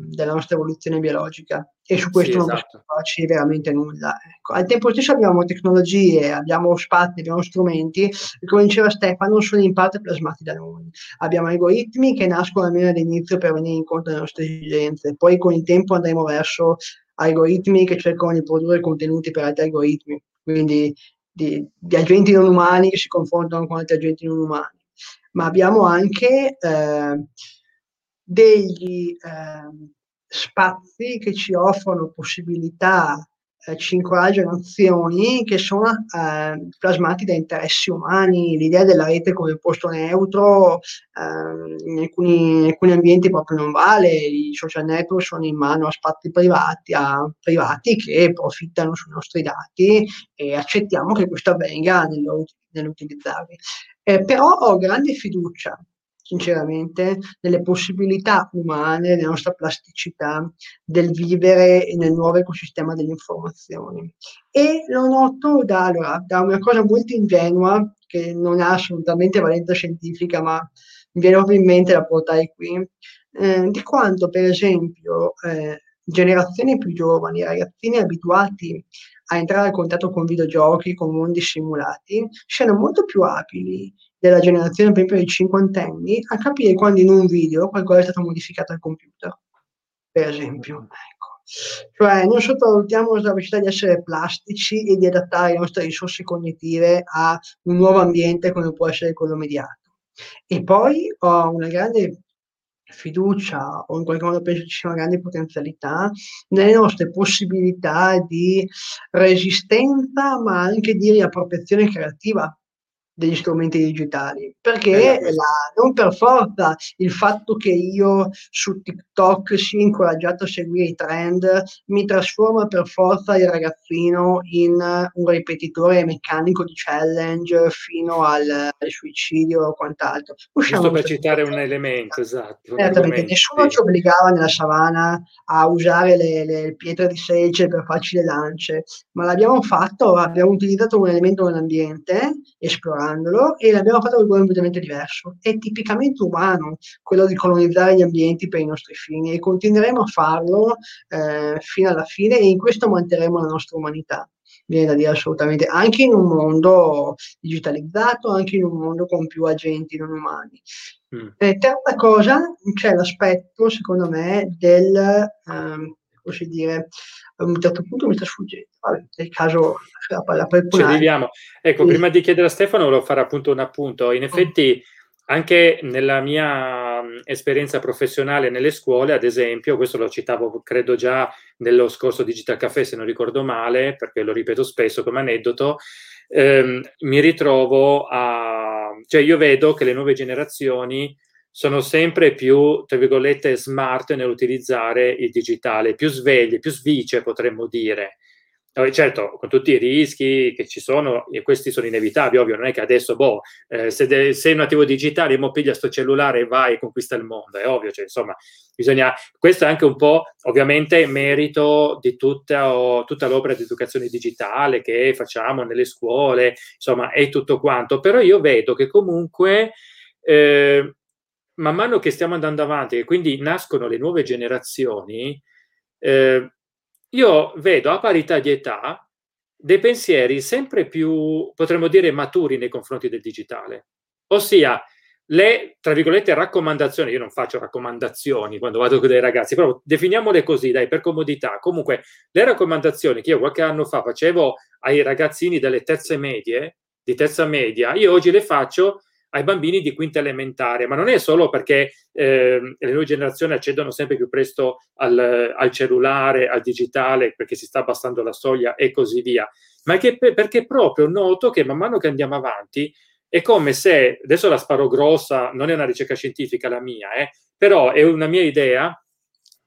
della nostra evoluzione biologica e su questo sì, non esatto. possiamo farci veramente nulla. Ecco. Al tempo stesso abbiamo tecnologie, abbiamo spazi, abbiamo strumenti e come diceva Stefano sono in parte plasmati da noi. Abbiamo algoritmi che nascono almeno all'inizio per venire incontro alle nostre esigenze, poi con il tempo andremo verso algoritmi che cercano di produrre contenuti per altri algoritmi, quindi di, di agenti non umani che si confrontano con altri agenti non umani. Ma abbiamo anche... Eh, degli eh, spazi che ci offrono possibilità, eh, ci incoraggiano azioni che sono eh, plasmati da interessi umani, l'idea della rete come posto neutro ehm, in alcuni, in, alcuni, ambienti proprio non vale, i social network sono in mano a spazi privati, a privati che profittano sui nostri dati e accettiamo che questo avvenga nell'utilizzarli. Eh, però ho grande fiducia sinceramente, nelle possibilità umane, nella nostra plasticità del vivere nel nuovo ecosistema delle informazioni. E lo noto da, allora, da una cosa molto ingenua, che non ha assolutamente valenza scientifica, ma mi viene proprio in mente da portare qui, eh, di quanto, per esempio, eh, generazioni più giovani, ragazzini abituati a entrare a contatto con videogiochi, con mondi simulati, siano molto più abili della generazione, per esempio dei cinquantenni, a capire quando in un video qualcosa è stato modificato al computer, per esempio. Ecco. Cioè, non sottovalutiamo la capacità di essere plastici e di adattare le nostre risorse cognitive a un nuovo ambiente come può essere quello mediato. E poi ho una grande fiducia o in qualche modo penso ci sia una grande potenzialità nelle nostre possibilità di resistenza ma anche di riappropriazione creativa degli strumenti digitali, perché la, non per forza il fatto che io su TikTok sia incoraggiato a seguire i trend mi trasforma per forza il ragazzino in un ripetitore meccanico di challenge fino al, al suicidio o quant'altro. Usciamo Giusto per citare un elemento, esatto. Esattamente, nessuno ci obbligava nella savana a usare le, le pietre di selce per farci le lance, ma l'abbiamo fatto, abbiamo utilizzato un elemento dell'ambiente esplorando colonizzandolo e l'abbiamo fatto con un completamente diverso. È tipicamente umano quello di colonizzare gli ambienti per i nostri fini e continueremo a farlo eh, fino alla fine e in questo manterremo la nostra umanità. Viene da dire assolutamente, anche in un mondo digitalizzato, anche in un mondo con più agenti non umani. Mm. E terza cosa, c'è l'aspetto, secondo me, del, ehm, così dire, a un certo punto mi sta sfuggendo. Vabbè, nel caso la per Ci arriviamo. Ecco, sì. prima di chiedere a Stefano, volevo fare appunto un appunto. In effetti, anche nella mia esperienza professionale nelle scuole, ad esempio, questo lo citavo credo già nello scorso Digital Café, se non ricordo male, perché lo ripeto spesso come aneddoto, ehm, mi ritrovo a cioè io vedo che le nuove generazioni sono sempre più, tra virgolette, smart nell'utilizzare il digitale, più sveglie, più svice, potremmo dire. Certo, con tutti i rischi che ci sono, e questi sono inevitabili, ovvio, non è che adesso, boh, eh, se de- sei un nativo digitale, mo piglia sto cellulare e vai e conquista il mondo, è ovvio, cioè, insomma, bisogna, questo è anche un po', ovviamente, merito di tutta, o, tutta l'opera di educazione digitale che facciamo nelle scuole, insomma, è tutto quanto, però io vedo che comunque... Eh, man mano che stiamo andando avanti e quindi nascono le nuove generazioni, eh, io vedo a parità di età dei pensieri sempre più, potremmo dire, maturi nei confronti del digitale. Ossia, le, tra virgolette, raccomandazioni, io non faccio raccomandazioni quando vado con dei ragazzi, però definiamole così, dai, per comodità. Comunque, le raccomandazioni che io qualche anno fa facevo ai ragazzini delle terze medie, di terza media, io oggi le faccio ai bambini di quinta elementare, ma non è solo perché eh, le nuove generazioni accedono sempre più presto al, al, cellulare, al digitale, perché si sta abbassando la soglia e così via, ma che, perché proprio noto che man mano che andiamo avanti è come se, adesso la sparo grossa, non è una ricerca scientifica la mia, eh, però è una mia idea,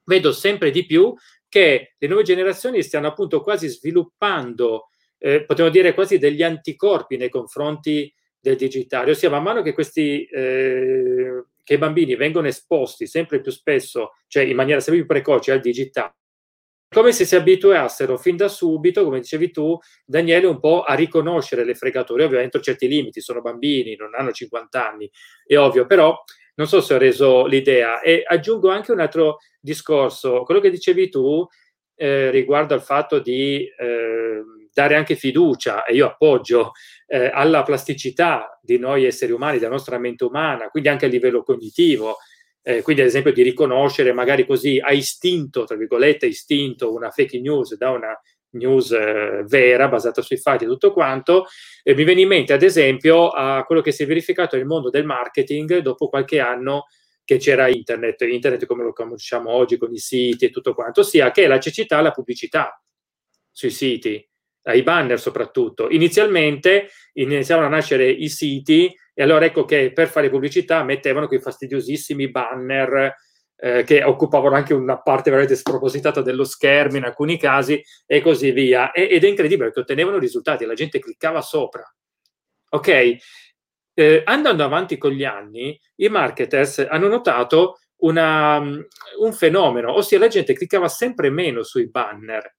vedo sempre di più che le nuove generazioni stiano appunto quasi sviluppando, eh, potremmo dire quasi degli anticorpi nei confronti del digitale, ossia man mano che questi eh, che i bambini vengono esposti sempre più spesso, cioè in maniera sempre più precoce al digitale, come se si abituassero fin da subito, come dicevi tu, Daniele, un po' a riconoscere le fregature, ovviamente certi limiti, sono bambini, non hanno 50 anni, è ovvio, però non so se ho reso l'idea. E aggiungo anche un altro discorso, quello che dicevi tu eh, riguardo al fatto di eh, dare anche fiducia, e io appoggio, eh, alla plasticità di noi esseri umani, della nostra mente umana, quindi anche a livello cognitivo, eh, quindi ad esempio di riconoscere magari così a istinto, tra virgolette, istinto una fake news da una news eh, vera, basata sui fatti e tutto quanto, eh, mi viene in mente ad esempio a quello che si è verificato nel mondo del marketing dopo qualche anno che c'era internet, internet come lo conosciamo oggi con i siti e tutto quanto, ossia che la cecità alla pubblicità sui siti ai banner soprattutto. Inizialmente iniziavano a nascere i siti e allora ecco che per fare pubblicità mettevano quei fastidiosissimi banner eh, che occupavano anche una parte veramente spropositata dello schermo in alcuni casi e così via. E, ed è incredibile perché ottenevano risultati, la gente cliccava sopra. Ok? Eh, andando avanti con gli anni, i marketers hanno notato una, un fenomeno, ossia la gente cliccava sempre meno sui banner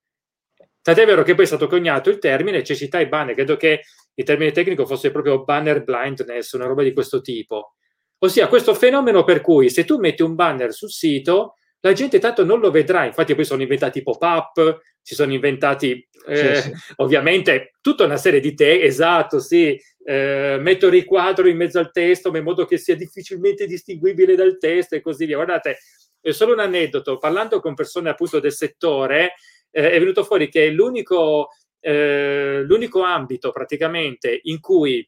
Tant'è vero che poi è stato coniato il termine cecità e banner, credo che il termine tecnico fosse proprio banner blindness, una roba di questo tipo. Ossia questo fenomeno per cui se tu metti un banner sul sito, la gente tanto non lo vedrà, infatti poi sono inventati pop-up, si sono inventati eh, sì, sì. ovviamente tutta una serie di te, esatto, sì, eh, metto il riquadro in mezzo al testo ma in modo che sia difficilmente distinguibile dal testo e così via. Guardate, è solo un aneddoto, parlando con persone appunto del settore, eh, è venuto fuori che l'unico, eh, l'unico ambito praticamente in cui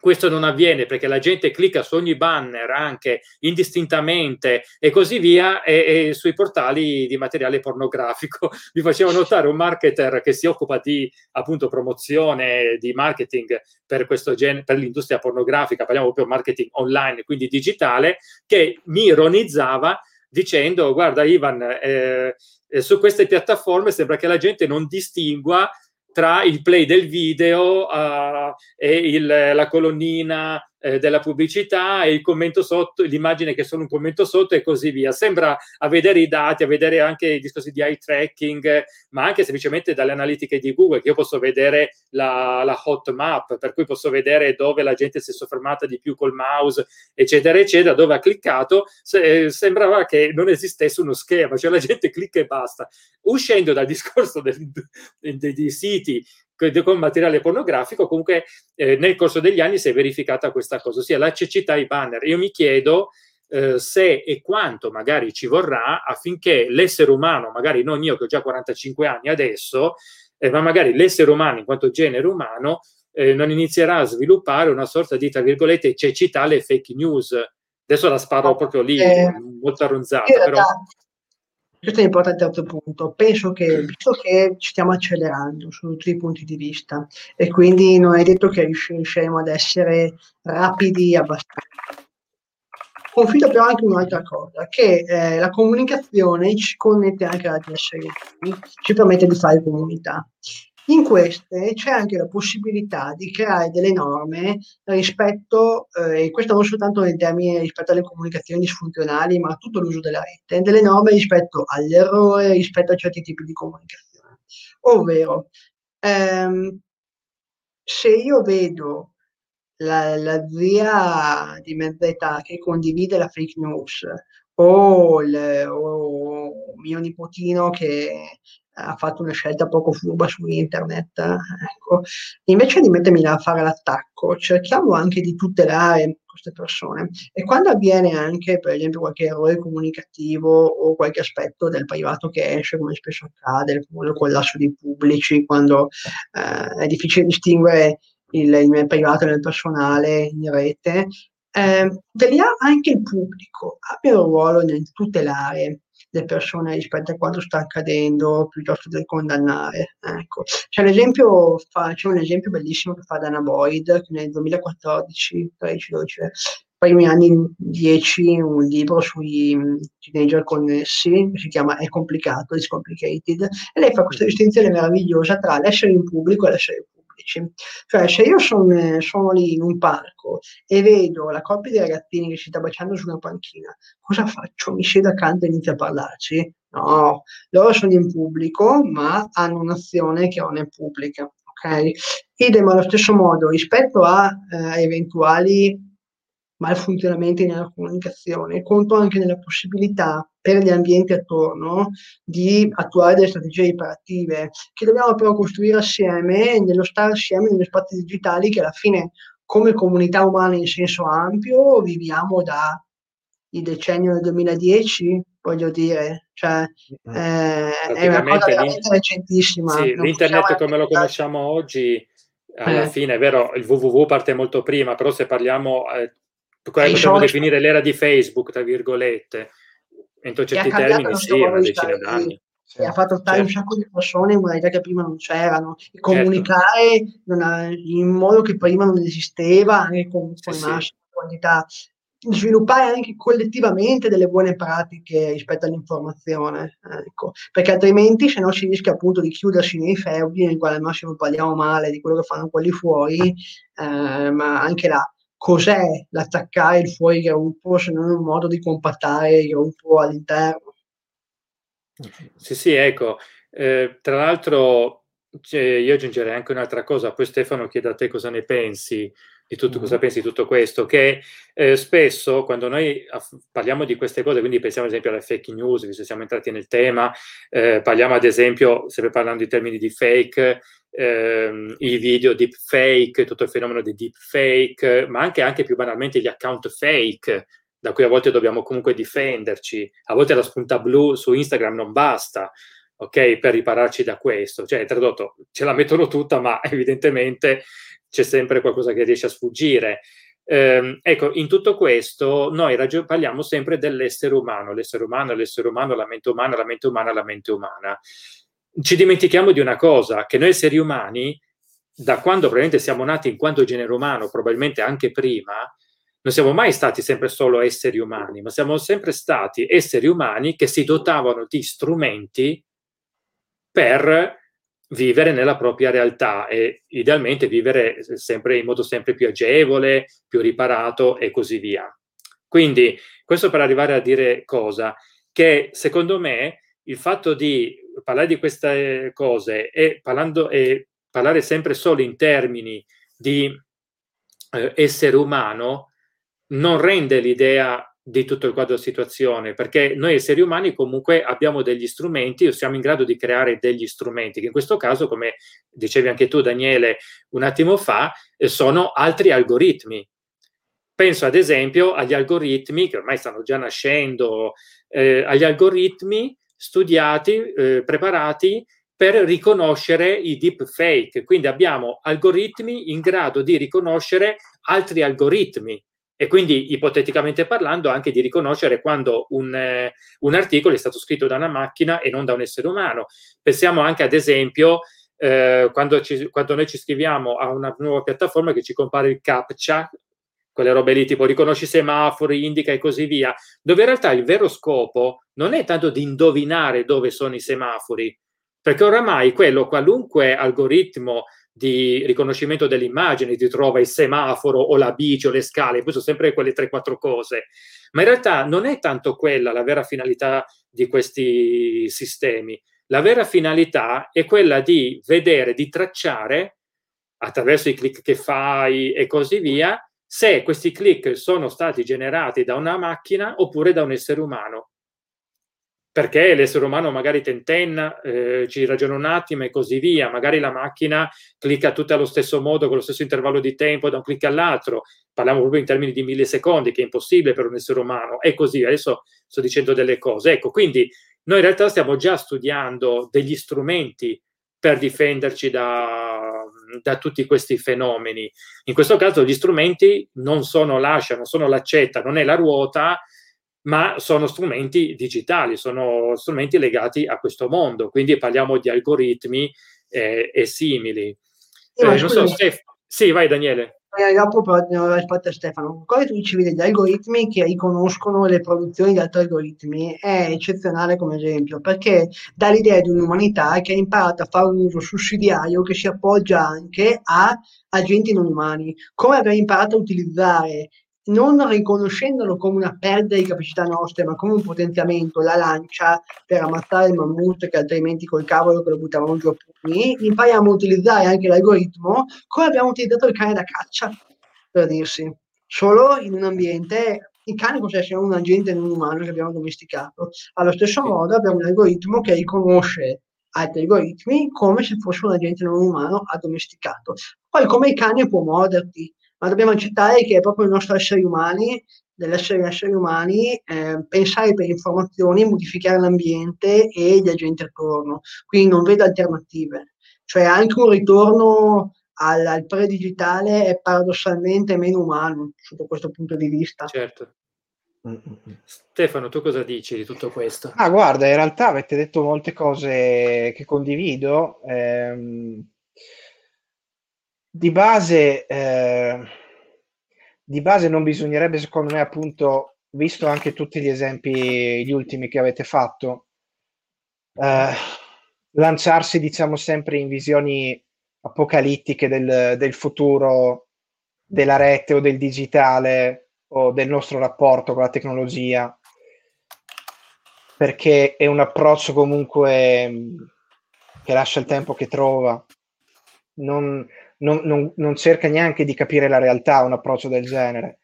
questo non avviene perché la gente clicca su ogni banner anche indistintamente e così via e, e, sui portali di materiale pornografico. Vi facevo notare un marketer che si occupa di appunto promozione, di marketing per, questo gen- per l'industria pornografica, parliamo proprio marketing online, quindi digitale, che mi ironizzava dicendo guarda Ivan, eh, eh, su queste piattaforme sembra che la gente non distingua tra il play del video uh, e il, la colonnina eh, della pubblicità e il commento sotto, l'immagine che è solo un commento sotto e così via. Sembra a vedere i dati, a vedere anche i discorsi di eye tracking, ma anche semplicemente dalle analitiche di Google, che io posso vedere la, la hot map, per cui posso vedere dove la gente si è soffermata di più col mouse, eccetera, eccetera, dove ha cliccato. Se, sembrava che non esistesse uno schema, cioè la gente clicca e basta. Uscendo dal discorso dei siti con materiale pornografico, comunque eh, nel corso degli anni si è verificata questa cosa, ossia la cecità ai banner. Io mi chiedo eh, se e quanto magari ci vorrà affinché l'essere umano, magari non io che ho già 45 anni adesso, eh, ma magari l'essere umano in quanto genere umano, eh, non inizierà a sviluppare una sorta di, tra virgolette, cecità alle fake news. Adesso la sparo proprio lì, eh, molto arronzata. Però... questo è importante terzo punto. Penso che, visto che ci stiamo accelerando su tutti i punti di vista e quindi non è detto che riusciremo ad essere rapidi abbastanza. Confido però anche un'altra cosa, che eh, la comunicazione ci connette anche esseri umani, ci permette di fare comunità. In queste c'è anche la possibilità di creare delle norme rispetto, eh, e questo non soltanto nei termini rispetto alle comunicazioni disfunzionali, ma a tutto l'uso della rete, delle norme rispetto all'errore, rispetto a certi tipi di comunicazione. Ovvero, ehm, se io vedo la, la, zia di mezza età che condivide la fake news o, il, o mio nipotino che ha fatto una scelta poco furba su internet. Ecco. Invece di mettermi a fare l'attacco, cerchiamo anche di tutelare queste persone. E quando avviene anche, per esempio, qualche errore comunicativo o qualche aspetto del privato che esce, come spesso accade, il famoso collasso dei pubblici, quando eh, è difficile distinguere il, il privato nel personale in rete, eh, anche il pubblico abbia un ruolo nel tutelare le persone rispetto a quanto sta accadendo piuttosto che condannare. Ecco. C'è, un esempio, fa, c'è un esempio bellissimo che fa Dana Boyd che nel 2014, 13, 12, primi anni 10 un libro sui teenager connessi che si chiama È complicato, It's complicated e lei fa questa distinzione meravigliosa tra l'essere in pubblico e l'essere pubblico pubblici. Cioè, se io sono, sono lì in un parco e vedo la coppia di ragazzini che si sta baciando su una panchina, cosa faccio? Mi siedo accanto e inizio a parlarci? No, loro sono in pubblico, ma hanno un'azione che non è pubblica. Ok? Idem allo stesso modo rispetto a eh, eventuali malfunzionamenti nella comunicazione, conto anche nella possibilità per gli ambienti attorno di attuare delle strategie iperattive che dobbiamo però costruire assieme, nello stare assieme negli spazi digitali che alla fine come comunità umana in senso ampio viviamo da il decennio del 2010, voglio dire, cioè mm. eh, è una cosa veramente recentissima. Sì, l'internet come lo conosciamo oggi, alla eh. fine è vero, il www parte molto prima, però se parliamo eh, come possiamo definire l'era di Facebook, tra virgolette, entro certi termini, sì, una decina d'anni. Sì, ha fatto stare certo. un sacco di persone in modalità che prima non c'erano, e comunicare certo. ha, in modo che prima non esisteva, anche con, con sì, massima sì. quantità, sviluppare anche collettivamente delle buone pratiche rispetto all'informazione, ecco. perché altrimenti se no si rischia appunto di chiudersi nei feudi nel quale al massimo parliamo male di quello che fanno quelli fuori, eh, ma anche là cos'è l'attaccare il fuori gruppo se non un modo di compattare il gruppo all'interno. Sì, sì, ecco. Eh, tra l'altro cioè, io aggiungerei anche un'altra cosa, poi Stefano chiede a te cosa ne pensi di tutto, mm. cosa pensi di tutto questo, che eh, spesso quando noi aff- parliamo di queste cose, quindi pensiamo ad esempio alle fake news, visto che siamo entrati nel tema, eh, parliamo ad esempio, sempre parlando in termini di fake, ehm, i video deep fake, tutto il fenomeno di deep fake, ma anche, anche più banalmente gli account fake, da cui a volte dobbiamo comunque difenderci. A volte la spunta blu su Instagram non basta, ok, per ripararci da questo. Cioè, tradotto, ce la mettono tutta, ma evidentemente c'è sempre qualcosa che riesce a sfuggire. Eh, ecco, in tutto questo noi ragion- parliamo sempre dell'essere umano, l'essere umano, l'essere umano, la mente umana, la mente umana, la mente umana ci dimentichiamo di una cosa, che noi esseri umani, da quando probabilmente siamo nati in quanto genere umano, probabilmente anche prima, non siamo mai stati sempre solo esseri umani, ma siamo sempre stati esseri umani che si dotavano di strumenti per vivere nella propria realtà e idealmente vivere sempre in modo sempre più agevole, più riparato e così via. Quindi questo per arrivare a dire cosa? Che secondo me il fatto di parlare di queste cose e, parlando, e parlare sempre solo in termini di eh, essere umano non rende l'idea di tutto il quadro situazione, perché noi esseri umani comunque abbiamo degli strumenti o siamo in grado di creare degli strumenti, che in questo caso, come dicevi anche tu Daniele un attimo fa, eh, sono altri algoritmi. Penso ad esempio agli algoritmi che ormai stanno già nascendo, eh, agli algoritmi studiati, eh, preparati per riconoscere i deep fake. Quindi abbiamo algoritmi in grado di riconoscere altri algoritmi e quindi ipoteticamente parlando anche di riconoscere quando un, eh, un, articolo è stato scritto da una macchina e non da un essere umano. Pensiamo anche ad esempio eh, quando, ci, quando, noi ci scriviamo a una nuova piattaforma che ci compare il CAPTCHA, quelle robe lì tipo riconosci semafori, indica e così via, dove in realtà il vero scopo non è tanto di indovinare dove sono i semafori, perché oramai quello, qualunque algoritmo di riconoscimento delle immagini, ti trova il semaforo o la bici o le scale, poi sono sempre quelle 3-4 cose, ma in realtà non è tanto quella la vera finalità di questi sistemi. La vera finalità è quella di vedere, di tracciare attraverso i click che fai e così via, se questi click sono stati generati da una macchina oppure da un essere umano. Perché l'essere umano magari tentenna, eh, ci ragiona un attimo e così via, magari la macchina clicca tutte allo stesso modo, con lo stesso intervallo di tempo da un clic all'altro, parliamo proprio in termini di millisecondi, che è impossibile per un essere umano, e così, adesso sto dicendo delle cose. Ecco, quindi noi in realtà stiamo già studiando degli strumenti per difenderci da, da tutti questi fenomeni. In questo caso gli strumenti non sono l'ascia, non sono l'accetta, non è la ruota, ma sono strumenti digitali, sono strumenti legati a questo mondo, quindi parliamo di algoritmi eh, e simili. Eh, non so, Stef- sì, vai Daniele. Eh, dopo risposto a Stefano, cosa tu dicevi degli algoritmi che riconoscono le produzioni di altri algoritmi è eccezionale come esempio, perché dà l'idea di un'umanità che ha imparato a fare un uso sussidiario che si appoggia anche a agenti non umani, come aver imparato a utilizzare non riconoscendolo come una perdita di capacità nostre, ma come un potenziamento, la lancia per ammazzare il mammut che altrimenti col cavolo che lo buttavamo giù a pugni, impariamo a utilizzare anche l'algoritmo come abbiamo utilizzato il cane da caccia, per dirsi. Solo in un ambiente, il cane può essere un agente non umano che abbiamo domesticato. Allo stesso modo abbiamo un algoritmo che riconosce altri algoritmi come se fosse un agente non umano addomesticato. Poi come il cane può morderti, ma dobbiamo accettare che è proprio il nostro essere umani, dell'essere esseri umani, eh, pensare per informazioni, modificare l'ambiente e gli agenti attorno. Quindi non vedo alternative. Cioè anche un ritorno al, al pre-digitale è paradossalmente meno umano sotto questo punto di vista. Certo. Stefano, tu cosa dici di tutto questo? Ah, guarda, in realtà avete detto molte cose che condivido. Ehm, di base, eh, di base non bisognerebbe, secondo me, appunto, visto anche tutti gli esempi, gli ultimi che avete fatto, eh, lanciarsi, diciamo, sempre in visioni apocalittiche del, del futuro della rete o del digitale o del nostro rapporto con la tecnologia, perché è un approccio comunque che lascia il tempo che trova. Non, non, non, non, cerca neanche di capire la realtà un approccio del genere.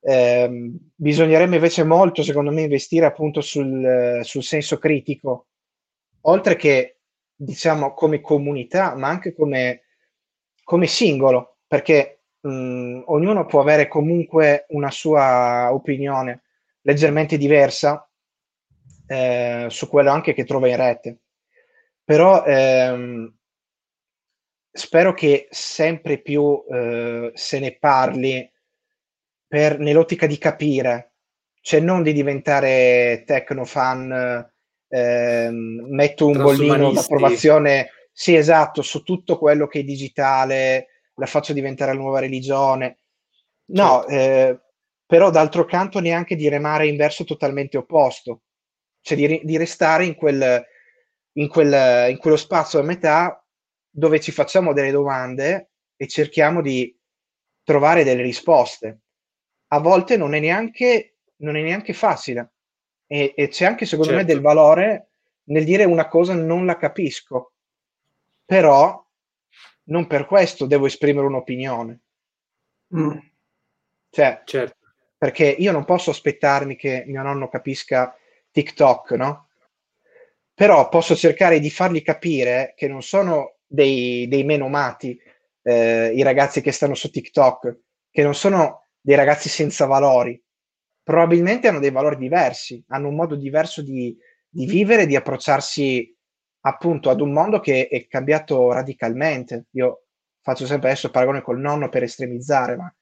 Eh, bisognerebbe invece molto, secondo me, investire appunto sul, sul, senso critico, oltre che diciamo come comunità, ma anche come, come singolo, perché mh, ognuno può avere comunque una sua opinione leggermente diversa eh, su quello anche che trova in rete. Però ehm, spero che sempre più eh, se ne parli per, nell'ottica di capire, cioè non di diventare tecnofan, eh, metto un bollino d'approvazione, sì esatto, su tutto quello che è digitale, la faccio diventare la nuova religione. No, certo. eh, però d'altro canto neanche di remare in verso totalmente opposto, cioè di, di restare in, quel, in, quel, in quello spazio a metà dove ci facciamo delle domande e cerchiamo di trovare delle risposte. A volte non è neanche, non è neanche facile e, e, c'è anche secondo certo. me del valore nel dire una cosa non la capisco, però non per questo devo esprimere un'opinione. Mm. Cioè, certo. perché io non posso aspettarmi che mio nonno capisca TikTok, no? Però posso cercare di fargli capire che non sono dei, dei meno mati, eh, i ragazzi che stanno su TikTok, che non sono dei ragazzi senza valori, probabilmente hanno dei valori diversi, hanno un modo diverso di, di vivere, di approcciarsi appunto ad un mondo che è cambiato radicalmente. Io faccio sempre adesso paragone col nonno per estremizzare, ma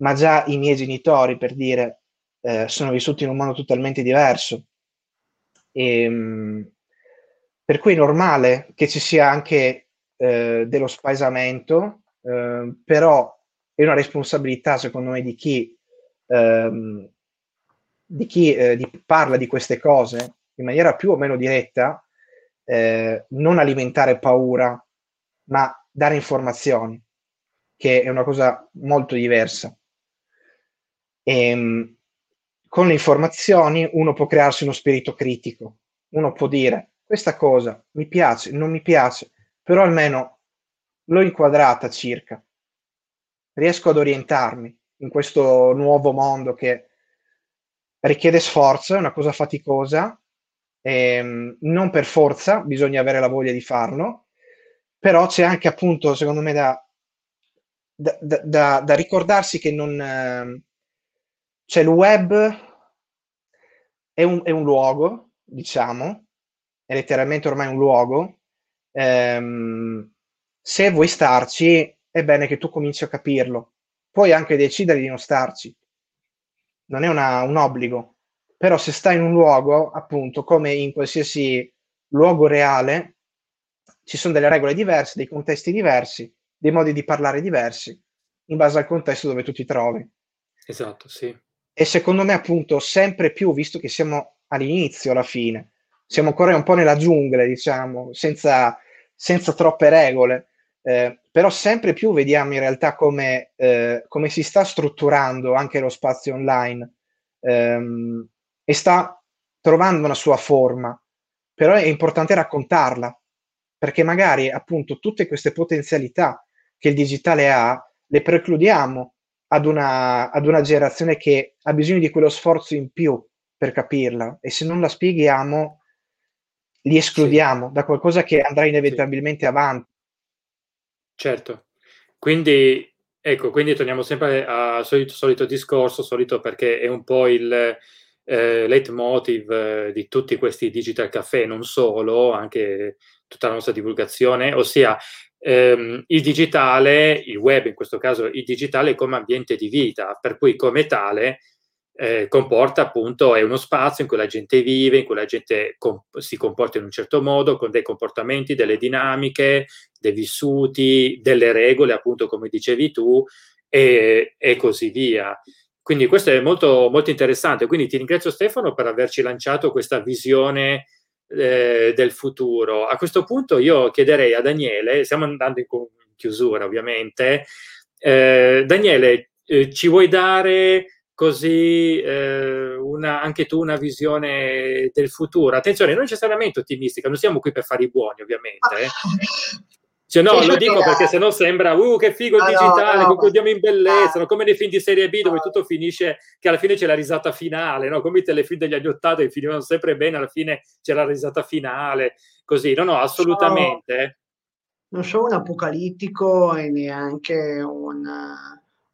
ma già i miei genitori, per dire, eh, sono vissuti in un mondo totalmente diverso. E, ehm, per cui è normale che ci sia anche eh, dello spaesamento, eh, però è una responsabilità, secondo me, di chi, ehm, di chi eh, di, parla di queste cose in maniera più o meno diretta, eh, non alimentare paura, ma dare informazioni, che è una cosa molto diversa. E, ehm, con le informazioni uno può crearsi uno spirito critico, uno può dire questa cosa mi piace, non mi piace, però almeno l'ho inquadrata circa, riesco ad orientarmi in questo nuovo mondo che richiede sforzo, è una cosa faticosa, ehm, non per forza bisogna avere la voglia di farlo, però c'è anche appunto, secondo me, da, da, da, da ricordarsi che non... Eh, cioè il web è un, è un luogo, diciamo, è letteralmente ormai un luogo. Ehm, se vuoi starci, è bene che tu cominci a capirlo. Puoi anche decidere di non starci, non è una, un obbligo, però se stai in un luogo, appunto, come in qualsiasi luogo reale, ci sono delle regole diverse, dei contesti diversi, dei modi di parlare diversi, in base al contesto dove tu ti trovi. Esatto, sì. E secondo me, appunto, sempre più, visto che siamo all'inizio, alla fine, siamo ancora un po' nella giungla, diciamo, senza, senza troppe regole, eh, però sempre più vediamo in realtà come, eh, come, si sta strutturando anche lo spazio online ehm, e sta trovando una sua forma, però è importante raccontarla, perché magari appunto tutte queste potenzialità che il digitale ha le precludiamo ad una, ad una generazione che ha bisogno di quello sforzo in più per capirla e se non la spieghiamo li escludiamo sì. da qualcosa che andrà inevitabilmente sì. avanti. Certo, quindi ecco, quindi torniamo sempre al solito, solito discorso, solito perché è un po' il eh, leitmotiv eh, di tutti questi digital caffè, non solo, anche tutta la nostra divulgazione, ossia ehm, il digitale, il web in questo caso, il digitale come ambiente di vita, per cui come tale eh, comporta appunto, è uno spazio in cui la gente vive, in cui la gente comp- si comporta in un certo modo, con dei comportamenti, delle dinamiche, dei vissuti, delle regole, appunto come dicevi tu, e, e così via. Quindi questo è molto, molto interessante. Quindi ti ringrazio Stefano per averci lanciato questa visione eh, del futuro. A questo punto io chiederei a Daniele, stiamo andando in chiusura ovviamente, eh, Daniele, eh, ci vuoi dare così eh, una, anche tu una visione del futuro? Attenzione, non necessariamente ottimistica, non siamo qui per fare i buoni ovviamente. Eh. Cioè, no, lo dico perché sennò sembra, uh, che figo il digitale, no, no, concludiamo in bellezza, no? come nei film di serie B dove tutto finisce, che alla fine c'è la risata finale, no? come i telefilm degli anni Ottanta che finivano sempre bene, alla fine c'è la risata finale, così. No, no, assolutamente. Non sono un apocalittico e neanche un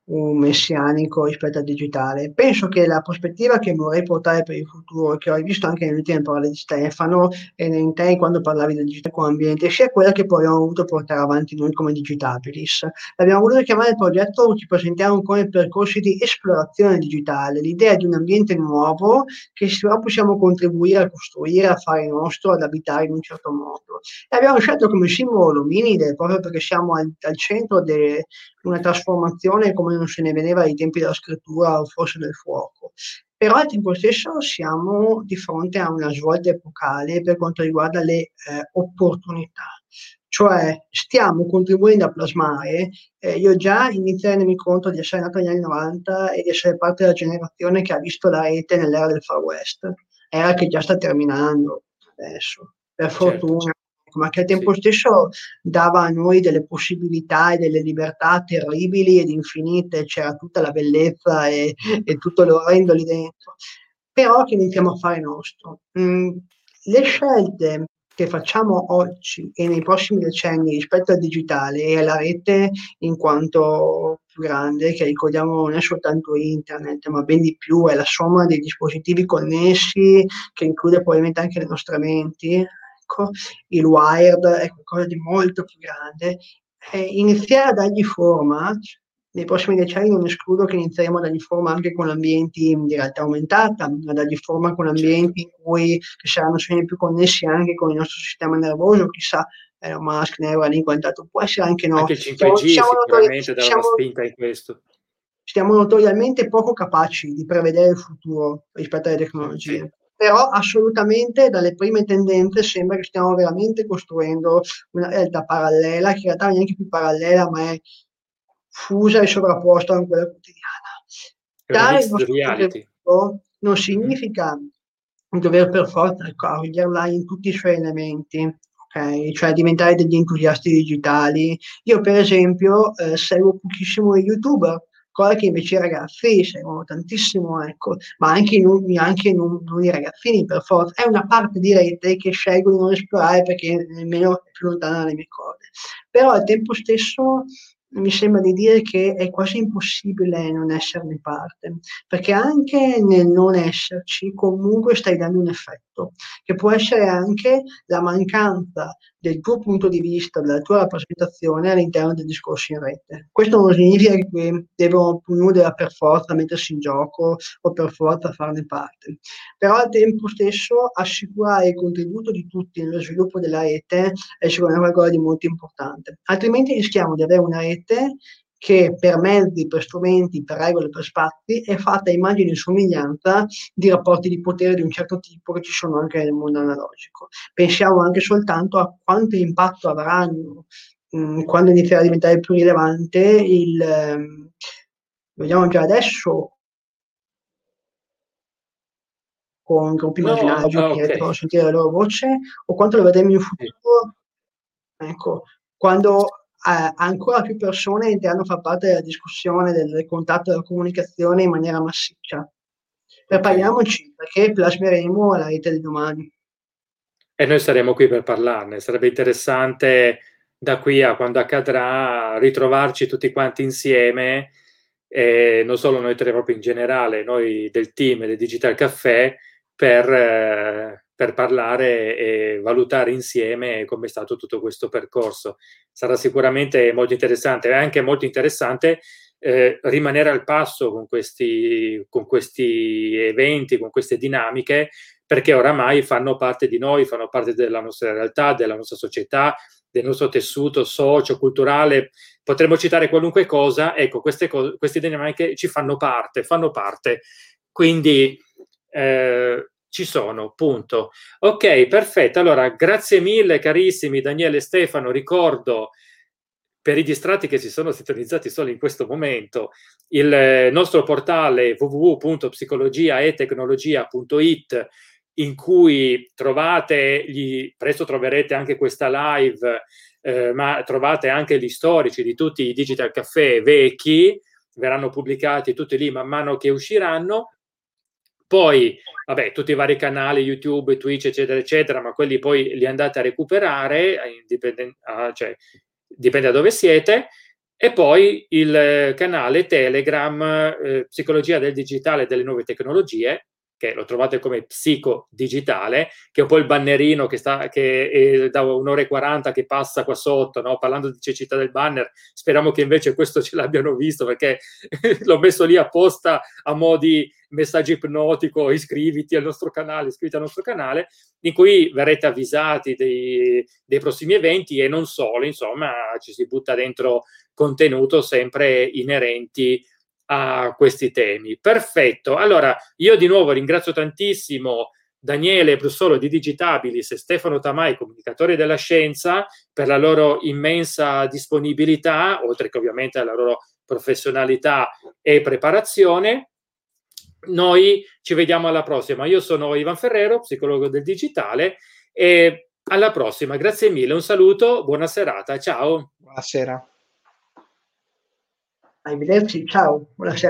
un messianico rispetto al digitale. Penso che la prospettiva che vorrei portare per il futuro, che ho visto anche nelle ultime parole di Stefano e in te quando parlavi del digitale come ambiente, sia quella che poi abbiamo voluto portare avanti noi come Digitabilis. Abbiamo voluto chiamare il progetto, ci presentiamo come percorsi di esplorazione digitale, l'idea di un ambiente nuovo che però possiamo contribuire a costruire, a fare nostro, ad abitare in un certo modo. E abbiamo scelto come simbolo l'ominide proprio perché siamo al, al centro di una trasformazione come non se ne vedeva ai tempi della scrittura o forse del fuoco. Però al tempo stesso siamo di fronte a una svolta epocale per quanto riguarda le eh, opportunità. Cioè stiamo contribuendo a plasmare, eh, io già inizio a rendermi conto di essere nato negli anni 90 e di essere parte della generazione che ha visto la rete nell'era del Far West, era che già sta terminando adesso, per certo. fortuna ma che al tempo stesso dava a noi delle possibilità e delle libertà terribili ed infinite, c'era tutta la bellezza e, e tutto l'orrendo lì dentro, però che iniziamo a fare nostro. Mm, le scelte che facciamo oggi e nei prossimi decenni rispetto al digitale e alla rete in quanto più grande, che ricordiamo non è soltanto internet, ma ben di più, è la somma dei dispositivi connessi, che include probabilmente anche le nostre menti, ecco, il wired è qualcosa di molto più grande, e iniziare a dargli forma nei prossimi decenni non escludo che inizieremo a dargli forma anche con ambienti di realtà aumentata, a dargli forma con ambienti in cui saranno sempre più connessi anche con il nostro sistema nervoso, chissà, Elon Musk, Neuralink, quanto può essere anche no. Anche il 5G siamo, siamo sicuramente darà una spinta in questo. Siamo notoriamente poco capaci di prevedere il futuro rispetto alle tecnologie. Sì però assolutamente dalle prime tendenze sembra che stiamo veramente costruendo una realtà parallela, che in realtà non è neanche più parallela, ma è fusa e sovrapposta con quella quotidiana. Dare il nostro contributo non significa dover per forza accoglierla in tutti i suoi elementi, okay? cioè diventare degli entusiasti digitali. Io per esempio eh, seguo pochissimo youtuber, cosa che invece i ragazzi seguono tantissimo, ecco, ma anche, non, anche non, non, i ragazzini per forza, è una parte di rete che scelgo di non esplorare perché nemmeno è più lontana dalle mie corde. Però al tempo stesso mi sembra di dire che è quasi impossibile non esserne parte, perché anche nel non esserci comunque stai dando un effetto, che può essere anche la mancanza del tuo punto di vista, della tua rappresentazione all'interno del discorso in rete. Questo non significa che devono deve per forza mettersi in gioco o per forza farne parte, però al tempo stesso assicurare il contributo di tutti nello sviluppo della rete è sicuramente qualcosa di molto importante, altrimenti rischiamo di avere una rete che per mezzi, per strumenti, per regole, per spazi è fatta immagine e somiglianza di rapporti di potere di un certo tipo che ci sono anche nel mondo analogico. Pensiamo anche soltanto a quanto impatto avranno mh, mm, quando inizierà a diventare più rilevante il, ehm, vediamo già adesso con gruppi no, immaginari oh, okay. che devono sentire la loro voce o quanto lo vedremo in futuro ecco quando eh, ancora più persone entreranno a far parte della discussione, del, del contatto, della comunicazione in maniera massiccia. Prepariamoci perché plasmeremo la rete di domani. E noi saremo qui per parlarne. Sarebbe interessante da qui a quando accadrà ritrovarci tutti quanti insieme, e non solo noi tre, proprio in generale, noi del team del Digital Caffè, per, eh, per parlare e valutare insieme come è stato tutto questo percorso. Sarà sicuramente molto interessante. È anche molto interessante eh, rimanere al passo con questi, con questi eventi, con queste dinamiche, perché oramai fanno parte di noi, fanno parte della nostra realtà, della nostra società, del nostro tessuto socio-culturale. Potremmo citare qualunque cosa, ecco, queste, co- queste dinamiche ci fanno parte, fanno parte. Quindi eh, ci sono, punto. Ok, perfetto. Allora, grazie mille carissimi Daniele e Stefano. Ricordo per i distratti che si sono sintonizzati solo in questo momento, il nostro portale www.psicologiaetecnologia.it in cui trovate, gli, presto troverete anche questa live, eh, ma trovate anche gli storici di tutti i digital caffè vecchi, verranno pubblicati tutti lì man mano che usciranno poi, vabbè, tutti i vari canali, YouTube, Twitch, eccetera, eccetera, ma quelli poi li andate a recuperare, eh, dipende, ah, cioè, dipende da dove siete. E poi il canale Telegram, eh, Psicologia del Digitale e delle Nuove Tecnologie, che lo trovate come psico digitale, che è un po' il bannerino che, sta, che è da un'ora e quaranta che passa qua sotto, no? parlando di cecità del banner. Speriamo che invece questo ce l'abbiano visto perché l'ho messo lì apposta a mo' di messaggio ipnotico, iscriviti al nostro canale, iscriviti al nostro canale, in cui verrete avvisati dei, dei prossimi eventi e non solo, insomma, ci si butta dentro contenuto sempre inerenti a questi temi. Perfetto. Allora, io di nuovo ringrazio tantissimo Daniele Brussolo di Digitabilis e Stefano Tamai, comunicatori della scienza, per la loro immensa disponibilità, oltre che ovviamente alla loro professionalità e preparazione. Noi ci vediamo alla prossima. Io sono Ivan Ferrero, psicologo del digitale e alla prossima. Grazie mille, un saluto, buona serata, ciao. Buonasera. Arrivederci, ciao, buonasera.